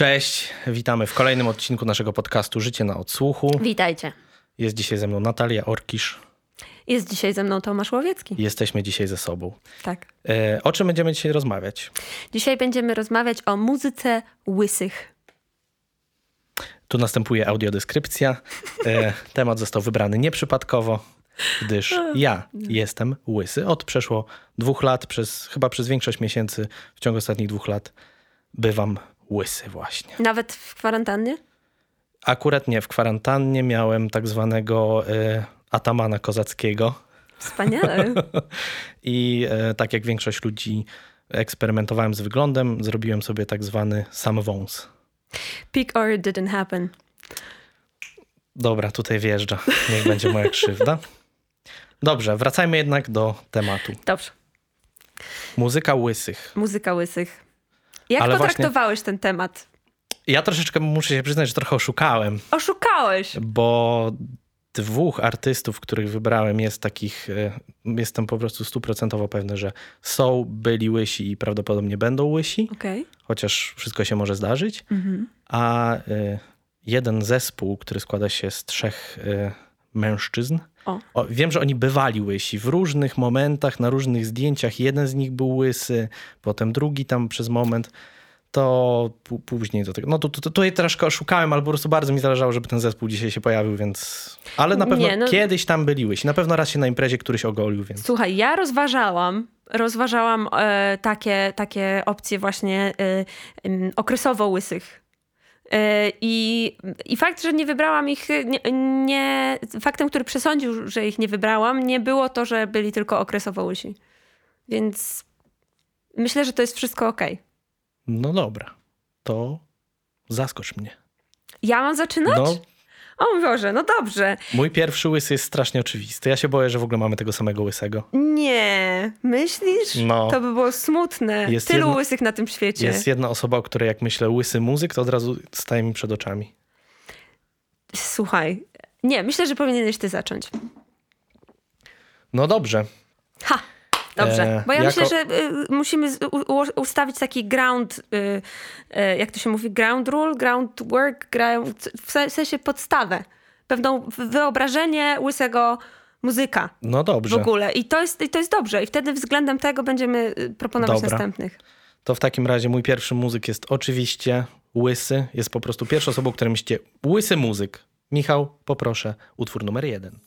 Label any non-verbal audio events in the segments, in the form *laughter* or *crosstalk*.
Cześć, witamy w kolejnym odcinku naszego podcastu Życie na odsłuchu. Witajcie. Jest dzisiaj ze mną Natalia Orkisz. Jest dzisiaj ze mną Tomasz Łowiecki. Jesteśmy dzisiaj ze sobą. Tak. E, o czym będziemy dzisiaj rozmawiać? Dzisiaj będziemy rozmawiać o muzyce łysych. Tu następuje audiodeskrypcja. E, *laughs* temat został wybrany nieprzypadkowo, gdyż ja jestem łysy. Od przeszło dwóch lat, przez, chyba przez większość miesięcy w ciągu ostatnich dwóch lat bywam łysy właśnie. Nawet w kwarantannie? Akurat nie, w kwarantannie miałem tak zwanego e, atamana kozackiego. Wspaniale. *laughs* I e, tak jak większość ludzi eksperymentowałem z wyglądem, zrobiłem sobie tak zwany samowąs. Pick or it didn't happen. Dobra, tutaj wjeżdża. Niech będzie moja *laughs* krzywda. Dobrze, wracajmy jednak do tematu. Dobrze. Muzyka łysych. Muzyka łysych. Jak Ale potraktowałeś właśnie- ten temat? Ja troszeczkę muszę się przyznać, że trochę oszukałem, Oszukałeś. bo dwóch artystów, których wybrałem, jest takich, e, jestem po prostu stuprocentowo pewny, że są, byli łysi i prawdopodobnie będą łysi, Okej. chociaż wszystko się może zdarzyć. Mhm. a y, jeden zespół, który składa się z trzech y, mężczyzn. O. O, wiem, że oni bywali łysi w różnych momentach, na różnych zdjęciach. Jeden z nich był łysy, potem drugi tam przez moment. To później do tego. No to, to, to tutaj troszkę oszukałem, ale po prostu bardzo mi zależało, żeby ten zespół dzisiaj się pojawił, więc. Ale na pewno Nie, no- kiedyś tam byli łysi. Na pewno raz się na imprezie któryś ogolił, więc. Słuchaj, ja rozważałam, rozważałam e, takie, takie opcje właśnie e, okresowo łysych. I, I fakt, że nie wybrałam ich, nie, nie, faktem, który przesądził, że ich nie wybrałam, nie było to, że byli tylko okresowo łysi. Więc myślę, że to jest wszystko okej. No dobra, to zaskocz mnie. Ja mam zaczynać? No, O Boże, no dobrze. mój pierwszy łysy jest strasznie oczywisty. Ja się boję, że w ogóle mamy tego samego łysego. Nie, myślisz? No. To by było smutne. Jest Tylu jedno- łysych na tym świecie. Jest jedna osoba, o której jak myślę łysy muzyk, to od razu staje mi przed oczami. Słuchaj, nie, myślę, że powinieneś ty zacząć. No dobrze. Ha! Dobrze, E, bo ja jako- myślę, że y, musimy ustawić taki ground, y, y, jak to się mówi, ground rule, ground work, ground, w se- sensie podstawę. Pewną w- wyobrażenie łysego muzyka No w dobrze. ogóle. I to, jest, I to jest dobrze. I wtedy względem tego będziemy proponować Dobra. następnych. To w takim razie mój pierwszy muzyk jest oczywiście łysy. Jest po prostu pierwszą osobą, którą myślicie łysy muzyk. Michał, poproszę, utwór numer jeden.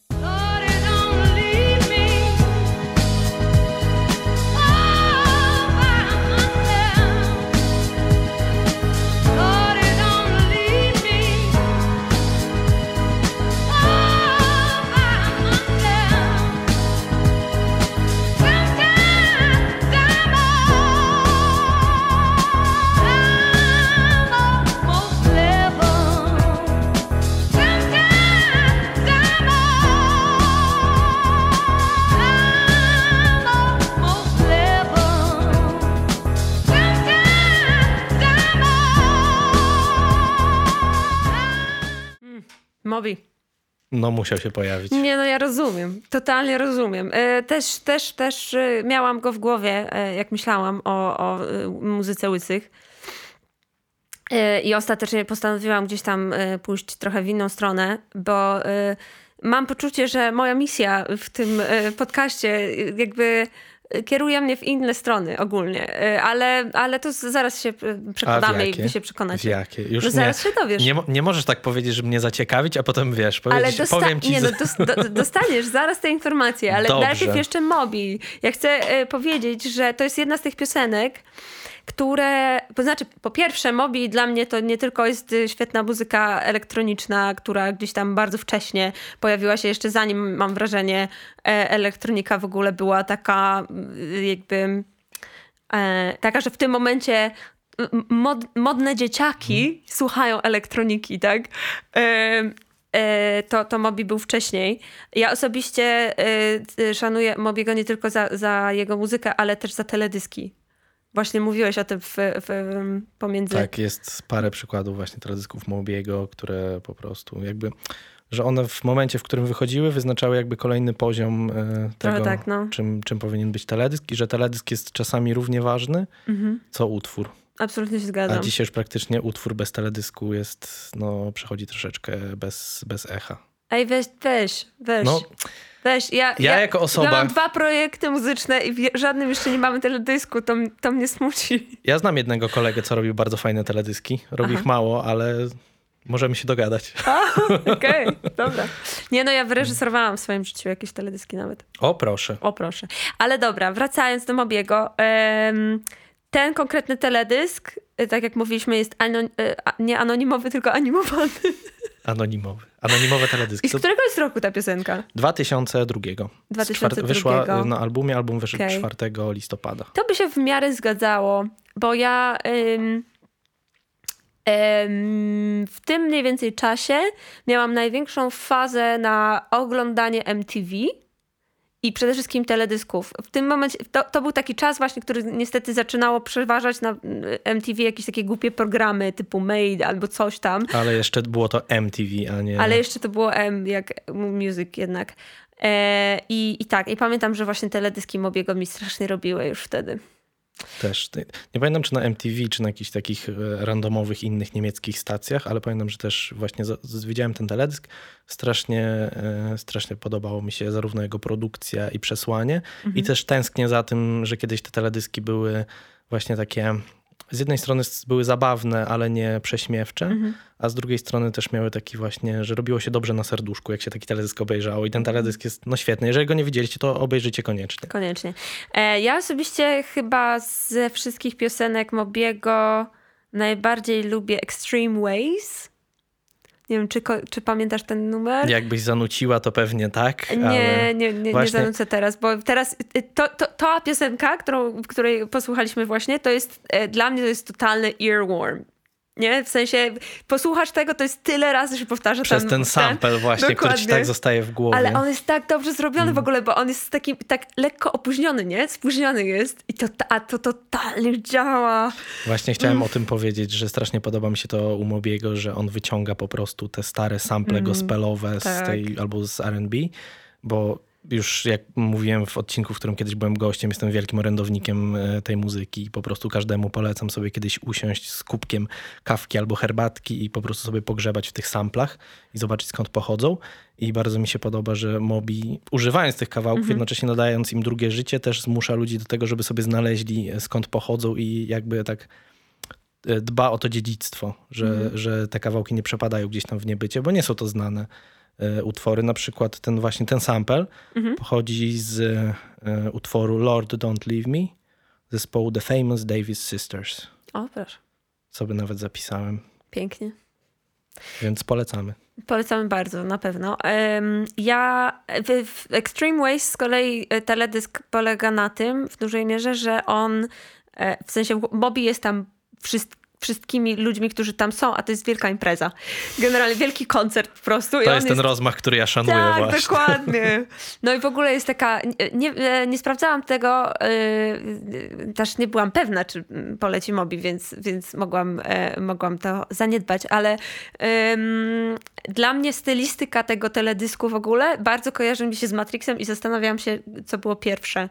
Mobi. No musiał się pojawić. Nie, no ja rozumiem. Totalnie rozumiem. E, Też, też, też e, miałam go w głowie, e, jak myślałam o, o muzyce łysych. I ostatecznie postanowiłam gdzieś tam pójść trochę w inną stronę, bo mam poczucie, że moja misja w tym podcaście jakby kieruje mnie w inne strony ogólnie. E, Ale, ale to zaraz się e, przekonamy i wy się W przekonacie. jakie? Już No nie, zaraz się dowiesz. nie, nie możesz tak powiedzieć, żeby mnie zaciekawić, a potem wiesz, Ale dosta- powiem ci... nie, no, do, dostaniesz zaraz te informacje, ale Dobrze. najpierw jeszcze Mobi. Ja chcę e, powiedzieć, że to jest jedna z tych piosenek, które, to znaczy po pierwsze Mobi dla mnie to nie tylko jest y, świetna muzyka elektroniczna, która gdzieś tam bardzo wcześnie pojawiła się jeszcze zanim mam wrażenie e, elektronika w ogóle była taka y, jakby e, taka, że w tym momencie mod, modne dzieciaki słuchają elektroniki, tak? E, to, to Mobi był wcześniej. Ja osobiście e, szanuję Mobiego nie tylko za, za jego muzykę, ale też za teledyski. Właśnie mówiłeś o tym w, w, pomiędzy... Tak, jest parę przykładów właśnie teledysków Mobiego, które po prostu jakby, że one w momencie, w którym wychodziły, wyznaczały jakby kolejny poziom e, tego, tak, no. czym, czym powinien być teledysk i że teledysk jest czasami równie ważny, Mhm. co utwór. absolutnie się A zgadzam. dzisiaj już praktycznie utwór bez teledysku jest, no, przechodzi troszeczkę bez, bez echa. Ej, weź, weź, weź. No, Weź, ja, Ja jako osoba- Ja mam dwa projekty muzyczne i w żadnym jeszcze nie mamy teledysku, to, to mnie smuci. ja znam jednego kolegę, co robił bardzo fajne teledyski. Robi ich mało, ale możemy się dogadać. *laughs* Okej, dobra. Nie no, ja wyreżyserowałam w swoim życiu jakieś teledyski nawet. O, proszę. O proszę. Ale dobra, wracając do Mobiego. ten konkretny teledysk, y, tak jak mówiliśmy, jest anon- y, nie anonimowy, tylko animowany. Anonimowy. Anonimowe teledyski. I z którego jest roku ta piosenka? 2002. Z 2002. czwarte- Wyszła na albumie, album wyszedł Okej. 4 listopada. To by się w miarę zgadzało, bo ja ym, ym, w tym mniej więcej czasie miałam największą fazę na oglądanie MTV i przede wszystkim teledysków. W tym momencie, to, to był taki czas właśnie, który niestety zaczynało przeważać na MTV jakieś takie głupie programy typu Made albo coś tam. Ale jeszcze było to MTV, a nie... Ale jeszcze to było M, jak Music jednak. E, i, I tak, i pamiętam, że właśnie teledyski Mobiego mi strasznie robiły już wtedy. Też. Nie pamiętam, czy na MTV, czy na jakichś takich e, randomowych innych niemieckich stacjach, ale pamiętam, że też właśnie widziałem ten teledysk. Strasznie, e, strasznie podobało mi się zarówno jego produkcja i przesłanie. I też tęsknię za tym, że kiedyś te teledyski były właśnie takie... Z jednej strony były zabawne, ale nie prześmiewcze, a z drugiej strony też miały taki właśnie, że robiło się dobrze na serduszku, jak się taki teledysk obejrzało. I ten teledysk jest no świetny. Jeżeli go nie widzieliście, to obejrzyjcie koniecznie. Koniecznie. E, ja osobiście chyba ze wszystkich piosenek Mobiego najbardziej lubię Extreme Ways. Nie wiem, czy, czy pamiętasz ten numer? Jakbyś zanuciła, to pewnie tak, ale... Nie, nie, nie, nie właśnie- zanucę teraz, bo teraz y, to, to, ta piosenka, którą, której posłuchaliśmy właśnie, to jest e, dla mnie to jest totalny earworm. Nie? W sensie posłuchasz tego, to jest tyle razy się powtarza Przez tam, ten sample właśnie, który ci dokładnie. tak zostaje w głowie. Ale on jest tak dobrze zrobiony Mm. w ogóle, bo on jest taki tak lekko opóźniony, nie? Spóźniony jest i to, a to totalnie działa. Właśnie chciałem Mm. o tym powiedzieć, że strasznie podoba mi się to u Mobiego, że on wyciąga po prostu te stare sample gospelowe z tak. tej albo z R&B, bo już jak mówiłem w odcinku, w którym kiedyś byłem gościem, jestem wielkim orędownikiem e, tej muzyki i po prostu każdemu polecam sobie kiedyś usiąść z kubkiem kawki albo herbatki i po prostu sobie pogrzebać w tych samplach i zobaczyć skąd pochodzą. I bardzo mi się podoba, że Mobi używając tych kawałków, jednocześnie nadając im drugie życie, też zmusza ludzi do tego, żeby sobie znaleźli e, skąd pochodzą i jakby tak e, dba o to dziedzictwo, że, że te kawałki nie przepadają gdzieś tam w niebycie, bo nie są to znane utwory. Na przykład ten właśnie ten sample pochodzi z e, utworu Lord Don't Leave Me zespołu The Famous Davis Sisters. O, proszę. Sobie nawet zapisałem, Pięknie. więc polecamy. Polecamy bardzo, na pewno. Ja w, Extreme Ways z kolei e, teledysk polega na tym w dużej mierze, że on e, w sensie Bobby jest tam wszyst, wszystkimi ludźmi, którzy tam są, a to jest wielka impreza. Generalnie wielki koncert po prostu. To jest ten rozmach, który ja szanuję tak, właśnie. dokładnie. *laughs* No i w ogóle jest taka, nie, nie, sprawdzałam tego, yy, też nie byłam pewna, czy poleci Mobi, więc, więc mogłam, e, mogłam to zaniedbać, ale ym, dla mnie stylistyka tego teledysku w ogóle bardzo kojarzy mi się z Matrixem i zastanawiałam się, co było pierwsze.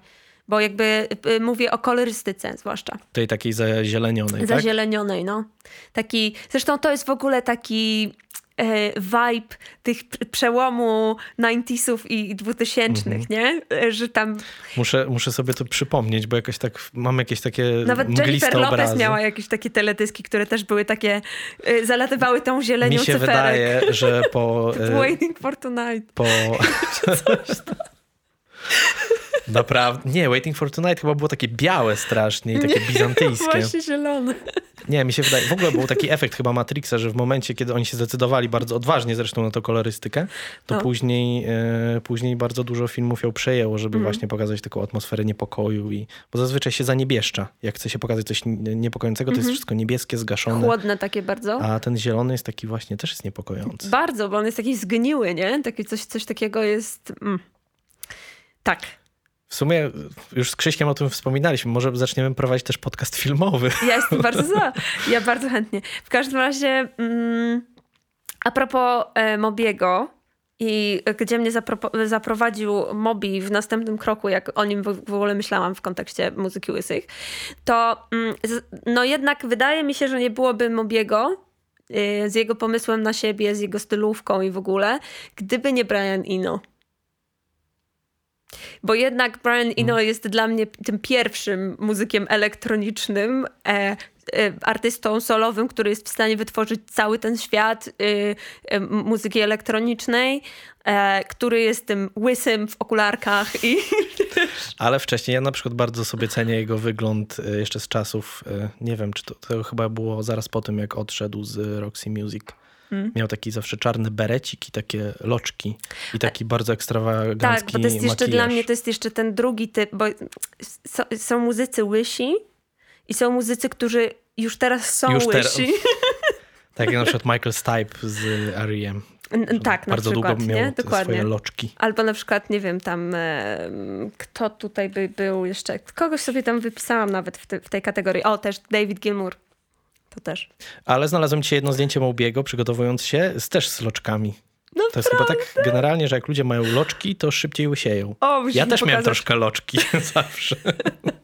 Bo jakby y, mówię o kolorystyce zwłaszcza Tej takiej zazielenionej, tak? zazielenionej, no. Taki, zresztą to jest w ogóle taki e, vibe tych przełomu 90sów i 2000, Mhm. nie? E, Że tam Muszę, muszę sobie to przypomnieć, bo jakoś tak mam jakieś takie nawet Jennifer Lopez obrazy. miała jakieś takie teledyski, które też były takie, e, zalatywały tą zielenią Mi się cyferek. wydaje, że po... *laughs* Waiting for tonight. po... *laughs* *laughs* Naprawdę. Nie, Waiting for Tonight chyba było takie białe strasznie i takie bizantyjskie. Właśnie zielony. Nie, mi się wydaje, w ogóle był taki efekt chyba Matrixa, że w momencie, kiedy oni się zdecydowali bardzo odważnie zresztą na tą kolorystykę, to No. później, e, później bardzo dużo filmów ją przejęło, żeby Mhm. właśnie pokazać taką atmosferę niepokoju. I, bo zazwyczaj się zaniebieszcza. Jak chce się pokazać coś nie- niepokojącego, to jest wszystko niebieskie, zgaszone. Mhm. Chłodne takie bardzo. A ten zielony jest taki właśnie, też jest niepokojący. Bardzo, bo on jest taki zgniły, nie? Taki coś, coś takiego jest... Mm. Tak. W sumie już z Krzyśkiem o tym wspominaliśmy. Może zaczniemy prowadzić też podcast filmowy. *laughs* Ja jestem bardzo za. Ja bardzo chętnie. W każdym razie, mm, a propos e, Mobiego i gdzie mnie zapro- zaprowadził Mobi w następnym kroku, jak o nim w, ogóle myślałam w kontekście muzyki łysych, to mm, z, no jednak wydaje mi się, że nie byłoby Mobiego y, z jego pomysłem na siebie, z jego stylówką i w ogóle, gdyby nie Brian Eno. Bo jednak Brian Eno jest dla mnie tym pierwszym muzykiem elektronicznym, e, e, artystą solowym, który jest w stanie wytworzyć cały ten świat y, y, muzyki elektronicznej, e, który jest tym łysym w okularkach i *laughs* Ale wcześniej ja na przykład bardzo sobie cenię jego wygląd e, jeszcze z czasów, nie wiem, czy to, to chyba było zaraz po tym, jak odszedł z Roxy Music. Hmm. Miał taki zawsze czarny berecik i takie loczki. I taki bardzo ekstrawagancki Tak, bo to jest jeszcze makijaż. dla mnie to jest jeszcze ten drugi typ, bo są, są muzycy łysi i są muzycy, którzy już teraz są Już ter- łysi. *laughs* Tak jak na przykład Michael Stipe z R.E.M. Tak, na bardzo przykład, długo miał nie? Dokładnie. swoje loczki. Albo na przykład, nie wiem, tam e, kto tutaj by był jeszcze, kogoś sobie tam wypisałam nawet w, te, w tej kategorii. O, też David Gilmour. To też. Ale znalazłem dzisiaj jedno zdjęcie Mobiego, przygotowując się, z, też z loczkami. No To jest chyba tak generalnie, że jak ludzie mają loczki, to szybciej łysieją. O, Ja też miałem troszkę loczki *laughs* zawsze.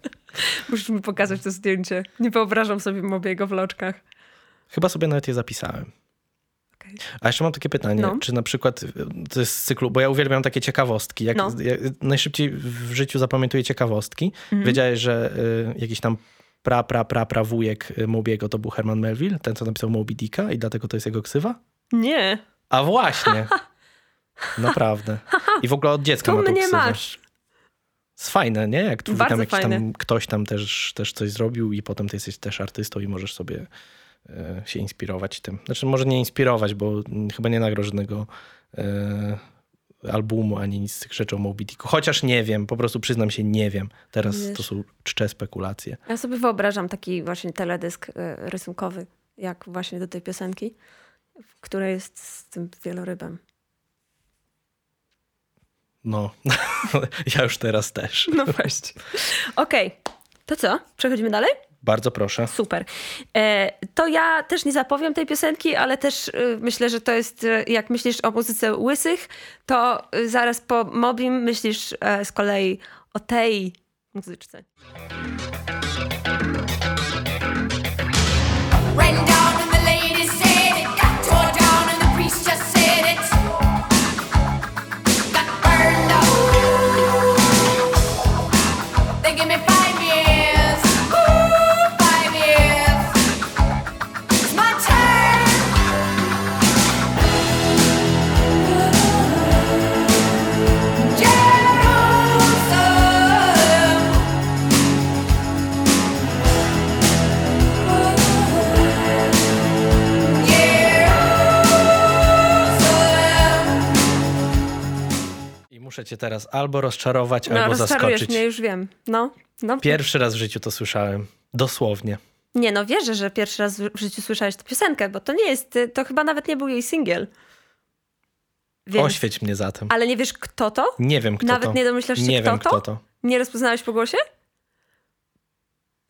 *laughs* Musisz mi pokazać to zdjęcie. Nie wyobrażam sobie Mobiego w loczkach. Chyba sobie nawet je zapisałem. A jeszcze mam takie pytanie, No. czy na przykład y, to jest z cyklu, bo ja uwielbiam takie ciekawostki. Jak, No. jak najszybciej w życiu zapamiętuję ciekawostki. Mhm. Wiedziałeś, że y, jakiś tam pra, pra, pra, pra wujek y, Mobiego to był Herman Melville, ten co napisał Moby Dicka i dlatego to jest jego ksywa? Nie. A właśnie. *laughs* Naprawdę. I w ogóle od dziecka Tu ma tą mnie ksywę. masz. Jest fajne, nie? Jak tu Bardzo tam jakiś fajne. tam ktoś tam też, też coś zrobił i potem ty jesteś też artystą i możesz sobie e, się inspirować tym. Znaczy może nie inspirować, bo mm, chyba nie nagrał żadnego e, albumu ani nic z tych rzeczy o Moby Dicku. Chociaż nie wiem, po prostu przyznam się, nie wiem. Teraz Wiesz. to są czcze spekulacje. Ja sobie wyobrażam taki właśnie teledysk e, rysunkowy, jak właśnie do tej piosenki, który jest z tym wielorybem. No, *laughs* ja już teraz też. No właśnie. Okej, to co? Przechodzimy dalej? Bardzo proszę. Super. E, to ja też nie zapowiem tej piosenki, ale też e, myślę, że to jest, e, jak myślisz o muzyce łysych, to e, zaraz po Mobim myślisz e, z kolei o tej muzyczce. Muszę cię teraz albo rozczarować, No, albo zaskoczyć. mnie, już wiem. No, no. Pierwszy raz w życiu to słyszałem. Dosłownie. Nie, no wierzę, że pierwszy raz w życiu słyszałeś tę piosenkę, bo to nie jest, y, to chyba nawet nie był jej singiel. Więc, Oświeć mnie zatem. Ale nie wiesz, kto to? Nie wiem, kto Nawet to. nie domyślasz się, Nie kto wiem, to? kto to. Nie rozpoznałeś po głosie?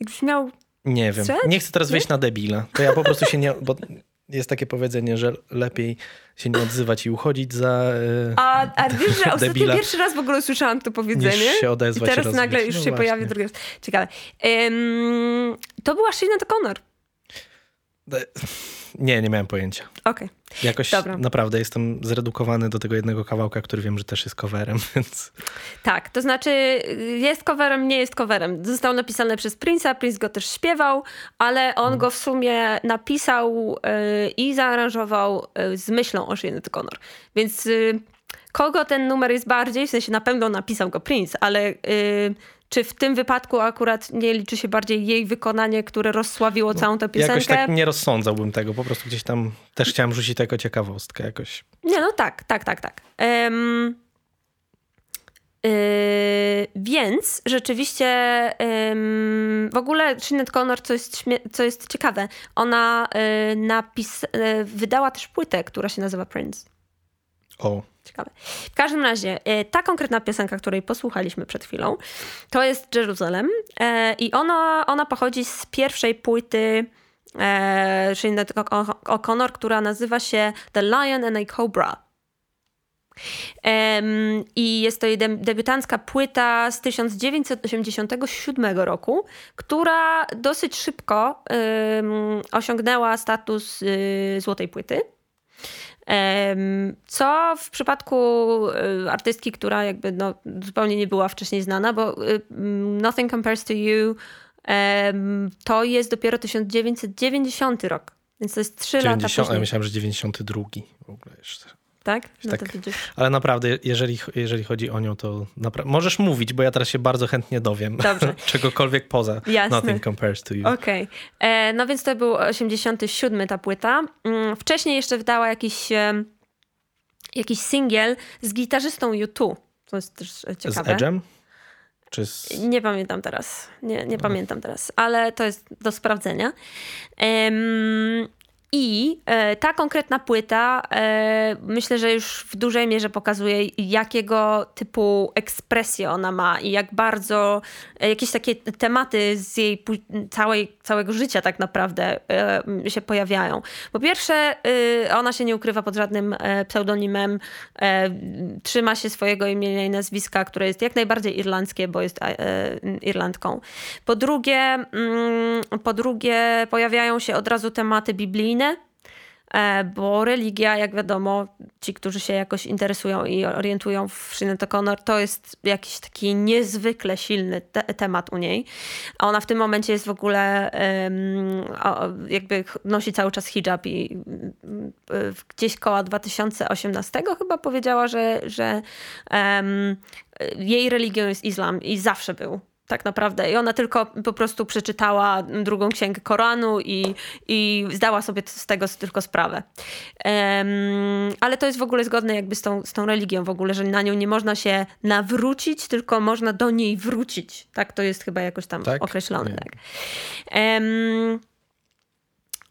Jakbyś miał... Nie wiem. Strzelać? Nie chcę teraz wyjść na debila. To ja po prostu się nie... Bo jest takie powiedzenie, że lepiej się nie odzywać i uchodzić za... e, A, a wiesz, że *laughs* ostatnio pierwszy raz w ogóle słyszałam to powiedzenie. Niż się I odezwać teraz raz nagle już życiu. się No pojawi właśnie. drugi raz. Ciekawe. Ym, to była Sinead O'Connor. Nie, nie miałem pojęcia. Okej. Jakoś Dobra. naprawdę jestem zredukowany do tego jednego kawałka, który wiem, że też jest coverem, *laughs* więc... Tak, to znaczy y, jest coverem, nie jest coverem. Został napisany przez Prince'a, Prince go też śpiewał, ale on Mhm. go w sumie napisał y, i zaaranżował y, z myślą o Sinead O'Connor. Więc y, kogo ten numer jest bardziej, w sensie na pewno napisał go Prince, ale y, czy w tym wypadku akurat nie liczy się bardziej jej wykonanie, które rozsławiło całą tę piosenkę? Jakoś tak nie rozsądzałbym tego, po prostu gdzieś tam też chciałem rzucić jako ciekawostkę jakoś. Nie, no tak, tak, tak, tak. Em, yy, więc rzeczywiście em, w ogóle Sinead Connor, co jest, co jest ciekawe, ona y, napis, y, wydała też płytę, która się nazywa Prince. O, Ciekawe. W każdym razie, e, ta konkretna piosenka, której posłuchaliśmy przed chwilą, to jest Jerusalem e, i ona, ona pochodzi z pierwszej płyty e, O- O'Connor, która nazywa się The Lion and a Cobra. I jest to jej de- debiutancka płyta z 1987 roku, która dosyć szybko osiągnęła status y, złotej płyty. Co w przypadku y, artystki, która jakby no, zupełnie nie była wcześniej znana, bo y, mm, Nothing Compares to You to jest dopiero 1990 rok. Więc to jest 3 lata 90, ja później. myślałem, że 92 w ogóle jeszcze. Tak? No tak. Ale naprawdę, jeżeli, jeżeli chodzi o nią, to możesz mówić, bo ja teraz się bardzo chętnie dowiem. Dobrze. *laughs* Czegokolwiek poza Jasne. Nothing Compares to You. Okej. E, No więc to był 87 ta płyta. Mm, Wcześniej jeszcze wydała jakiś, e, jakiś singiel z gitarzystą U2. To jest też e, Z ciekawe. Edge'em? Czy z... Nie pamiętam teraz. Nie, nie pamiętam teraz, ale to jest do sprawdzenia. I e, ta konkretna płyta e, myślę, że już w dużej mierze pokazuje, jakiego typu ekspresję ona ma i jak bardzo e, jakieś takie tematy z jej całej, całego życia tak naprawdę się pojawiają. Po pierwsze, ona się nie ukrywa pod żadnym pseudonimem, trzyma się swojego imienia i nazwiska, które jest jak najbardziej irlandzkie, bo jest Irlandką. Po drugie, mm, po drugie, pojawiają się od razu tematy biblijne. E, Bo religia, jak wiadomo, ci, którzy się jakoś interesują i orientują w Sinead O'Connor, to jest jakiś taki niezwykle silny te temat u niej. Ona w tym momencie jest w ogóle o, jakby nosi cały czas hijab i y, gdzieś koło 2018 chyba powiedziała, że, że em, jej religią jest islam i zawsze był. Tak naprawdę. I ona tylko po prostu przeczytała drugą księgę Koranu i, i zdała sobie z tego tylko sprawę. Em, ale to jest w ogóle zgodne jakby z tą, z tą religią w ogóle, że na nią nie można się nawrócić, tylko można do niej wrócić. Tak to jest chyba jakoś tam Tak? określone. Tak. Em,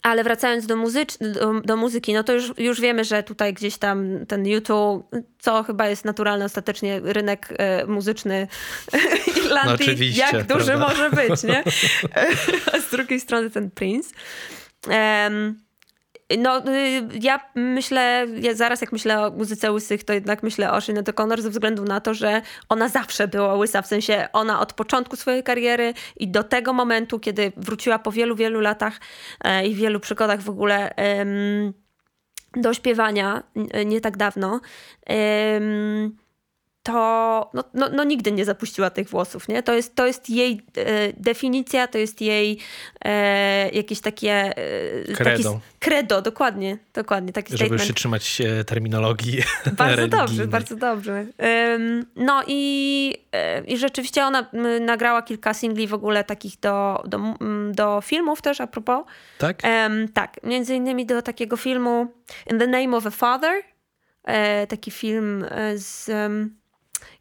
ale wracając do, muzycz- do, do muzyki, no to już, już wiemy, że tutaj gdzieś tam ten YouTube, co chyba jest naturalny ostatecznie rynek e, muzyczny *laughs* Irlandii, No jak duży prawda? może być, nie? *laughs* *laughs* A z drugiej strony ten Prince. Em, no, y, ja myślę, ja zaraz jak myślę o muzyce łysych, to jednak myślę o Sinead O'Connor ze względu na to, że ona zawsze była łysa, w sensie ona od początku swojej kariery i do tego momentu, kiedy wróciła po wielu, wielu latach e, i wielu przygodach w ogóle do śpiewania nie tak dawno, em, to no, no, no nigdy nie zapuściła tych włosów, nie? To jest, to jest jej e, definicja, to jest jej e, jakieś takie... Credo. Taki, credo, dokładnie, dokładnie, taki Żeby statement. się trzymać e, terminologii *laughs* Bardzo dobrze, bardzo dobrze. Ym, no i, e, i rzeczywiście ona nagrała kilka singli w ogóle takich do, do, do filmów też a propos. Tak? Tak, między innymi do takiego filmu In the Name of a Father. E, taki film e, z em,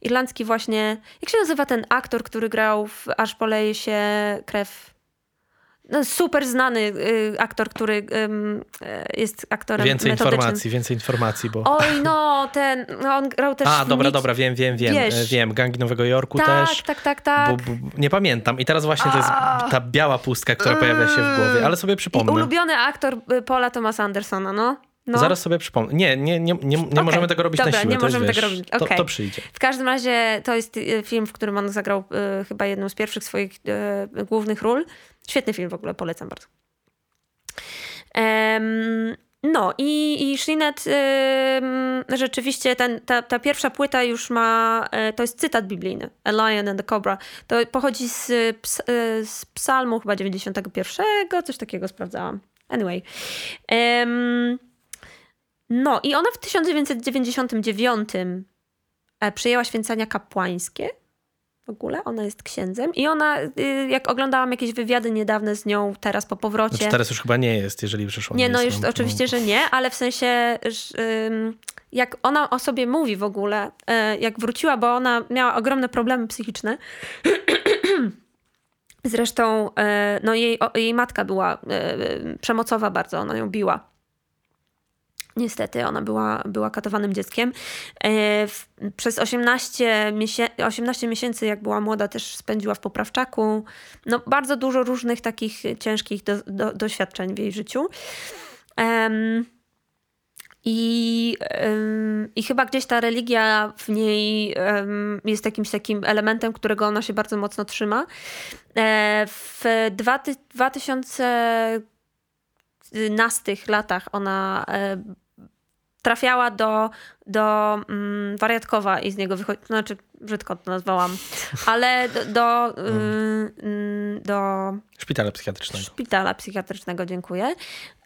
irlandzki właśnie. Jak się nazywa ten aktor, który grał w Aż poleje się krew? No, super znany y, aktor, który ym, e, jest aktorem Więcej informacji, więcej informacji, bo... Oj, no, ten, no on grał też A, w dobra, dobra, wiem, wiem, wiem, Wiesz. e, wiem. Gangi Nowego Jorku Tak, też. tak, tak, tak. Bo, bo, nie pamiętam. I teraz właśnie to jest ta biała pustka, która pojawia się w głowie, ale sobie I przypomnę. ulubiony aktor y, Paula Thomasa Andersona, no. No. Zaraz sobie przypomnę. Nie, nie, nie, nie, nie Okej, możemy tego robić dobra, na siłę. nie to jest, możemy wiesz, tego robić, To, okej. to przyjdzie. W każdym razie to jest y, film, w którym on zagrał y, chyba jedną z pierwszych swoich y, głównych ról. Świetny film w ogóle, polecam bardzo. Em, no i, i Sinead ym, rzeczywiście ten, ta, ta pierwsza płyta już ma, e, to jest cytat biblijny, A Lion and the Cobra. To pochodzi z, ps, e, z psalmu chyba 91, coś takiego sprawdzałam. Anyway. Em, no i ona w 1999 e, przyjęła święcenia kapłańskie. W ogóle ona jest księdzem i ona, y, jak oglądałam jakieś wywiady niedawne z nią teraz po powrocie. Znaczy teraz już chyba nie jest, jeżeli przyszło Nie, no już to- oczywiście, że nie, ale w sensie, jak ona o sobie mówi w ogóle, e, jak wróciła, bo ona miała ogromne problemy psychiczne. *clears throat* Zresztą, e, no jej, jej matka była przemocowa bardzo, ona ją biła. Niestety, ona była, była katowanym dzieckiem. E, przez 18, miesię 18 miesięcy, jak była młoda, też spędziła w poprawczaku. No, bardzo dużo różnych takich ciężkich do, do, doświadczeń w jej życiu. Em, I, ym, I chyba gdzieś ta religia w niej ym, jest jakimś takim elementem, którego ona się bardzo mocno trzyma. E, w dwa, ty- 2011 latach ona e, trafiała do, do mm, wariatkowa i z niego wychodzi, znaczy brzydko to nazwałam, *laughs* ale do, do, ym, do Szpitala psychiatrycznego. szpitala psychiatrycznego, dziękuję.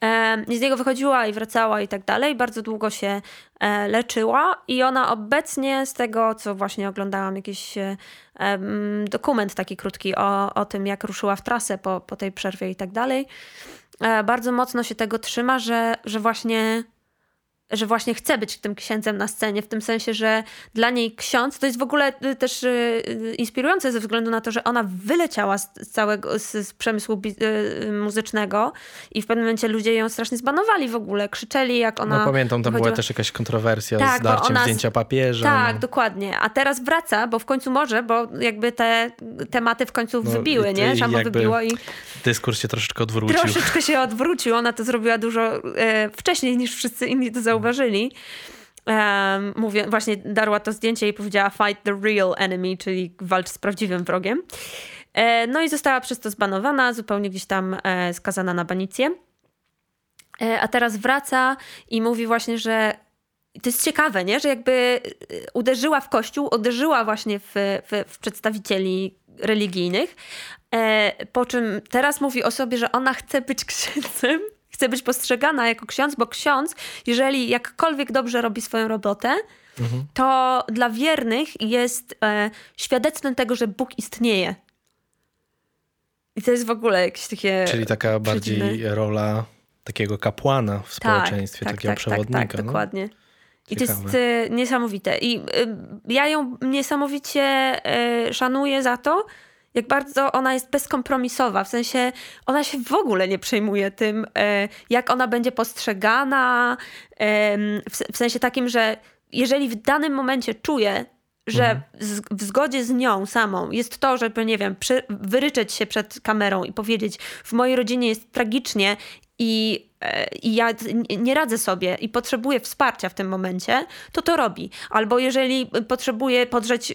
E, I z niego wychodziła i wracała i tak dalej. Bardzo długo się e, leczyła i ona obecnie z tego, co właśnie oglądałam, jakiś e, dokument taki krótki o, o tym, jak ruszyła w trasę po, po tej przerwie i tak dalej. E, bardzo mocno się tego trzyma, że, że właśnie że właśnie chce być tym księdzem na scenie, w tym sensie, że dla niej ksiądz to jest w ogóle y, też y, y, inspirujące ze względu na to, że ona wyleciała z całego z, przemysłu muzycznego i w pewnym momencie ludzie ją strasznie zbanowali w ogóle, krzyczeli jak ona No pamiętam, tam była też jakaś kontrowersja Tak, z darciem ona zdjęcia papieża. Tak, no. dokładnie. A teraz wraca, bo w końcu może, bo jakby te tematy w końcu No wybiły, i to nie? jakby wybiło i Dyskurs się troszeczkę odwrócił. troszeczkę się odwrócił. Ona to zrobiła dużo e, wcześniej niż wszyscy inni to zauważyli. Um, mówię, właśnie darła to zdjęcie i powiedziała fight the real enemy, czyli walcz z prawdziwym wrogiem. E, no i została przez to zbanowana, zupełnie gdzieś tam e, skazana na banicję. E, a teraz wraca i mówi właśnie, że to jest ciekawe, nie? że jakby y, uderzyła w kościół, uderzyła właśnie w, w, w przedstawicieli religijnych, e, po czym teraz mówi o sobie, że ona chce być księdzem, chce być postrzegana jako ksiądz, bo ksiądz, jeżeli jakkolwiek dobrze robi swoją robotę, to dla wiernych jest e, świadectwem tego, że Bóg istnieje. I to jest w ogóle jakieś takie... Czyli taka bardziej przeciwne- rola takiego kapłana w społeczeństwie, takiego przewodnika. Tak, tak, no. dokładnie. I to jest Ciekawe. e, niesamowite. I y, ja ją niesamowicie e, szanuję za to, jak bardzo ona jest bezkompromisowa. W sensie ona się w ogóle nie przejmuje tym, e, jak ona będzie postrzegana. w, sensie takim, że jeżeli w danym momencie czuje, że z, w zgodzie z nią samą jest to, żeby, nie wiem, przy, wyryczeć się przed kamerą i powiedzieć, w mojej rodzinie jest tragicznie i, e, i ja nie- radzę sobie i potrzebuję wsparcia w tym momencie, to to robi. Albo jeżeli potrzebuje podrzeć y,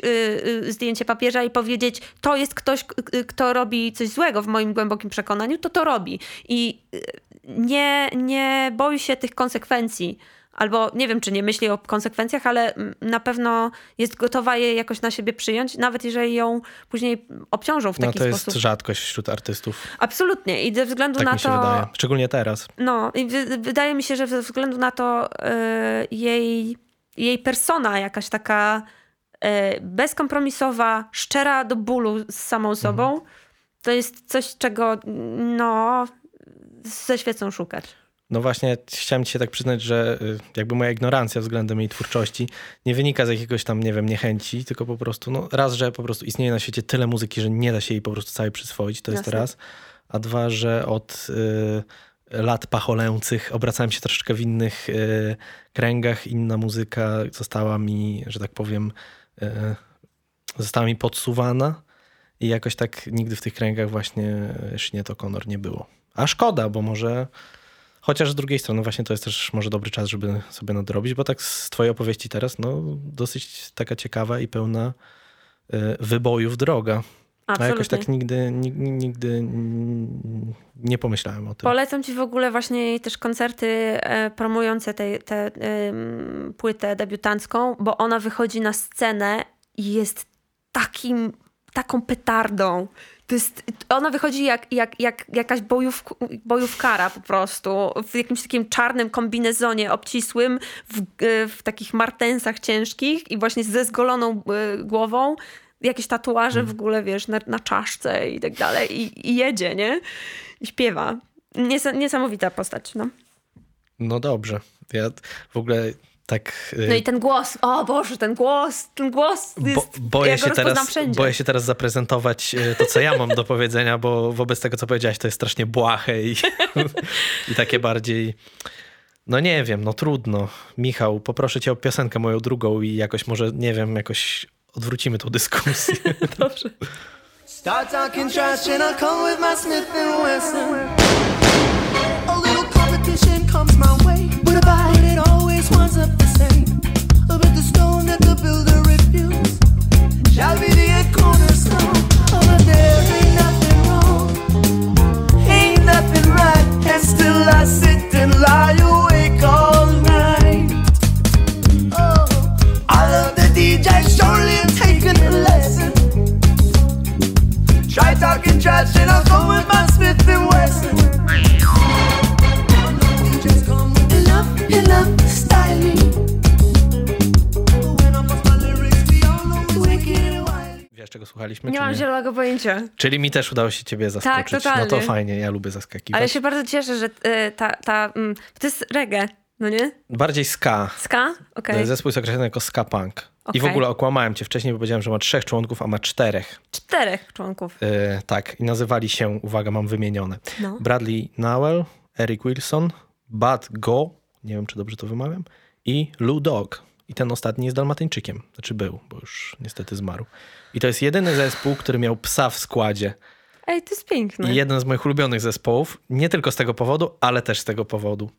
y, zdjęcie papieża i powiedzieć, to jest ktoś, y, kto robi coś złego w moim głębokim przekonaniu, to to robi. I nie, nie boi się tych konsekwencji. Albo nie wiem, czy nie myśli o konsekwencjach, ale na pewno jest gotowa je jakoś na siebie przyjąć, nawet jeżeli ją później obciążą w No taki to jest sposób. rzadkość wśród artystów. Absolutnie. I ze względu Tak na mi się to. wydaje. Szczególnie teraz. No, i wy- wydaje mi się, że ze względu na to y, jej, jej persona jakaś taka y, bezkompromisowa, szczera do bólu z samą sobą, to jest coś, czego no ze świecą szukać. No właśnie, chciałem ci się tak przyznać, że y, jakby moja ignorancja względem jej twórczości nie wynika z jakiegoś tam, nie wiem, niechęci, tylko po prostu, no raz, że po prostu istnieje na świecie tyle muzyki, że nie da się jej po prostu całej przyswoić, to jest Jasne. raz. A dwa, że od y, lat pacholęcych obracałem się troszeczkę w innych y, kręgach, inna muzyka została mi, że tak powiem, y, została mi podsuwana i jakoś tak nigdy w tych kręgach właśnie Sinead O'Connor nie było. A szkoda, bo może... Chociaż z drugiej strony właśnie to jest też może dobry czas, żeby sobie nadrobić, bo tak z twojej opowieści teraz, no dosyć taka ciekawa i pełna y, wybojów droga. A Absolutnie. jakoś tak nigdy, nigdy, nigdy nie pomyślałem o tym. Polecam ci w ogóle właśnie też koncerty e, promujące tę te, em, płytę debiutancką, bo ona wychodzi na scenę i jest takim, taką petardą. To jest, ona wychodzi jak, jak, jak jakaś bojów, bojówkara po prostu, w jakimś takim czarnym kombinezonie obcisłym, w, e, w takich martensach ciężkich i właśnie ze zgoloną e, głową, jakieś tatuaże w ogóle, wiesz, na, na czaszce i tak dalej i, i jedzie, nie? I śpiewa. Nies- niesamowita postać, no. No dobrze. Ja w ogóle tak... y, No i ten głos, o Boże, ten głos, ten głos Bo, jest, boję, ja go się teraz, wszędzie. boję się teraz zaprezentować e, to, co ja mam do powiedzenia, bo wobec tego, co powiedziałaś, to jest strasznie błahe i, *laughs* i takie bardziej... No nie wiem, no trudno. Michał, poproszę cię o piosenkę moją drugą i jakoś może, nie wiem, jakoś odwrócimy tą dyskusję. *laughs* Dobrze. Start talking trash and I come with my Smith and Wesson. A little competition comes my way, but it, it talking trash and I'll go with my Smith and Wesson. Czego słuchaliśmy? Nie mam nie? zielonego pojęcia. Czyli mi też udało się ciebie zaskoczyć. No to Tak, totalnie. fajnie, ja lubię zaskakiwać. Ale się bardzo cieszę, że y, ta, ta mm, to jest reggae, no nie? Bardziej ska. Ska? Okej. Zespół jest określony jako ska punk. I w ogóle okłamałem cię wcześniej, bo powiedziałem, że ma trzech członków, a ma czterech. Czterech członków. E, tak, i nazywali się, uwaga, mam wymienione. No. Bradley Nowell, Eric Wilson, Bud Go, nie wiem, czy dobrze to wymawiam, i Lou Dog. I ten ostatni jest dalmatyńczykiem. Znaczy był, bo już niestety zmarł. I to jest jedyny zespół, który miał psa w składzie. Ej, to jest piękne. I jeden z moich ulubionych zespołów, nie tylko z tego powodu, ale też z tego powodu.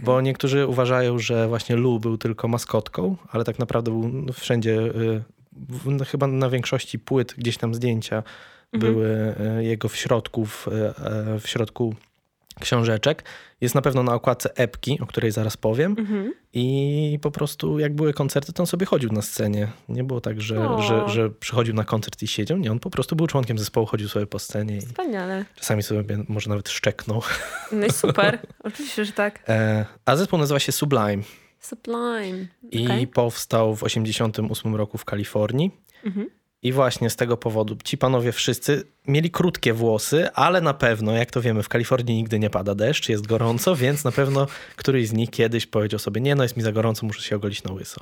Bo niektórzy uważają, że właśnie Lou był tylko maskotką, ale tak naprawdę był no, wszędzie, y, w, no, chyba na większości płyt, gdzieś tam zdjęcia były y, jego w środku, w, y, w środku książeczek. Jest na pewno na okładce epki, o której zaraz powiem. I po prostu jak były koncerty, to on sobie chodził na scenie. Nie było tak, że, O. że, że przychodził na koncert i siedział. Nie, on po prostu był członkiem zespołu, chodził sobie po scenie i Wspaniale. czasami sobie może nawet szczeknął. No i super. *laughs* Oczywiście, że tak. E, a zespół nazywa się Sublime Sublime. i Okej. powstał w 88 roku w Kalifornii. Mhm. I właśnie z tego powodu ci panowie wszyscy mieli krótkie włosy, ale na pewno, jak to wiemy, w Kalifornii nigdy nie pada deszcz, jest gorąco, więc na pewno któryś z nich kiedyś powiedział sobie, nie no, jest mi za gorąco, muszę się ogolić na łyso.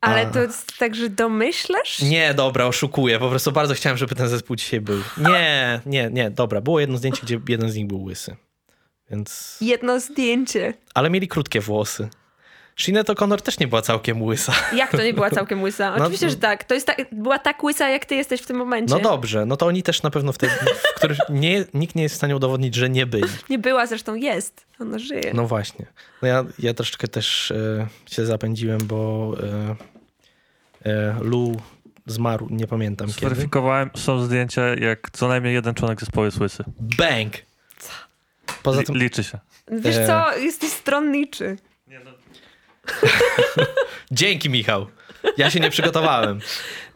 Ale A. to jest tak, że domyślasz? Nie, dobra, oszukuję, po prostu bardzo chciałem, żeby ten zespół dzisiaj był. Nie, nie, nie, dobra, było jedno zdjęcie, gdzie jeden z nich był łysy, więc... Jedno zdjęcie. Ale mieli krótkie włosy. Sinead O'Connor też nie była całkiem łysa. Jak to nie była całkiem łysa? No- Oczywiście, że tak. To jest tak, była tak łysa, jak ty jesteś w tym momencie. No dobrze, no to oni też na pewno wtedy, w których nie, nikt nie jest w stanie udowodnić, że nie byli. *laughs* Nie była, zresztą jest. Ona żyje. No właśnie. No ja, ja troszeczkę też e, się zapędziłem, bo e, e, Lu zmarł, nie pamiętam kiedy. Zweryfikowałem, są zdjęcia, jak co najmniej jeden członek zespołu jest łysy. Bang! Poza Li- tym, Liczy się. Wiesz e. co? Jesteś stronniczy. *laughs* dzięki Michał. Ja się nie przygotowałem.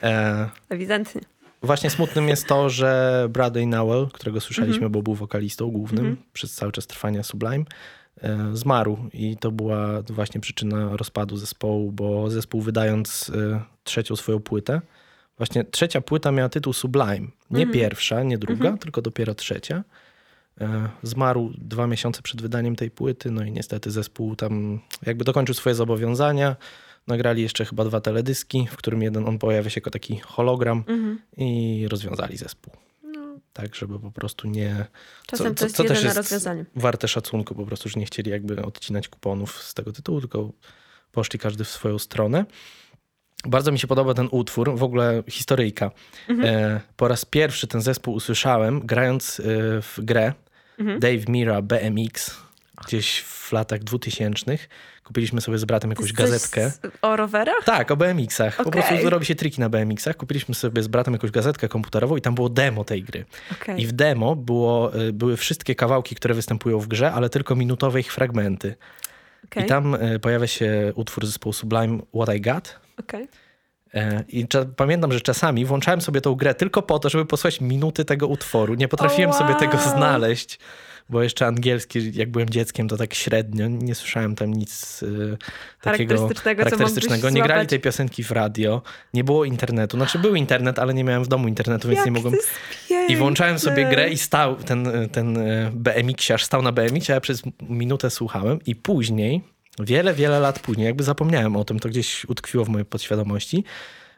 E, Ewidentnie. Właśnie smutnym jest to, że Bradley Nowell, którego słyszeliśmy, Mhm. bo był wokalistą głównym przez cały czas trwania Sublime, e, zmarł i to była właśnie przyczyna rozpadu zespołu, bo zespół wydając e, trzecią swoją płytę, właśnie trzecia płyta miała tytuł Sublime. Nie Mhm. pierwsza, nie druga, tylko dopiero trzecia. E, Zmarł dwa miesiące przed wydaniem tej płyty, no i niestety zespół tam jakby dokończył swoje zobowiązania. Nagrali jeszcze chyba dwa teledyski, w którym jeden on pojawia się jako taki hologram Mhm. i rozwiązali zespół. Tak, żeby po prostu nie. No. Czasem to jest też jedyne rozwiązanie. Warte szacunku, po prostu, że nie chcieli jakby odcinać kuponów z tego tytułu, tylko poszli każdy w swoją stronę. Bardzo mi się podoba ten utwór, w ogóle historyjka. Mhm. E, po raz pierwszy ten zespół usłyszałem, grając e, w grę Mhm. Dave Mira BMX, gdzieś w latach 2000. Kupiliśmy sobie z bratem jakąś gazetkę. z- O rowerach? Tak, o BMX-ach. Po Okej. prostu robi się triki na BMX-ach. Kupiliśmy sobie z bratem jakąś gazetkę komputerową i tam było demo tej gry. Okej. I w demo było, y, były wszystkie kawałki, które występują w grze, ale tylko minutowe ich fragmenty. Okej. I tam y, pojawia się utwór zespołu Sublime What I Got. Okej. E, I pamiętam, że czasami włączałem sobie tą grę tylko po to, żeby posłuchać minuty tego utworu. Nie potrafiłem O, sobie tego wow. znaleźć, bo jeszcze angielski, jak byłem dzieckiem, to tak średnio. Nie słyszałem tam nic y, takiego Charakterystycznego, Nie grali tej piosenki w radio, nie było internetu. Znaczy był internet, ale nie miałem w domu internetu, więc Jak nie mogłem... I włączałem sobie grę i stał ten, ten e, BMX-iarz stał na BMX, a ja przez minutę słuchałem i później, wiele, wiele lat później, jakby zapomniałem o tym, to gdzieś utkwiło w mojej podświadomości,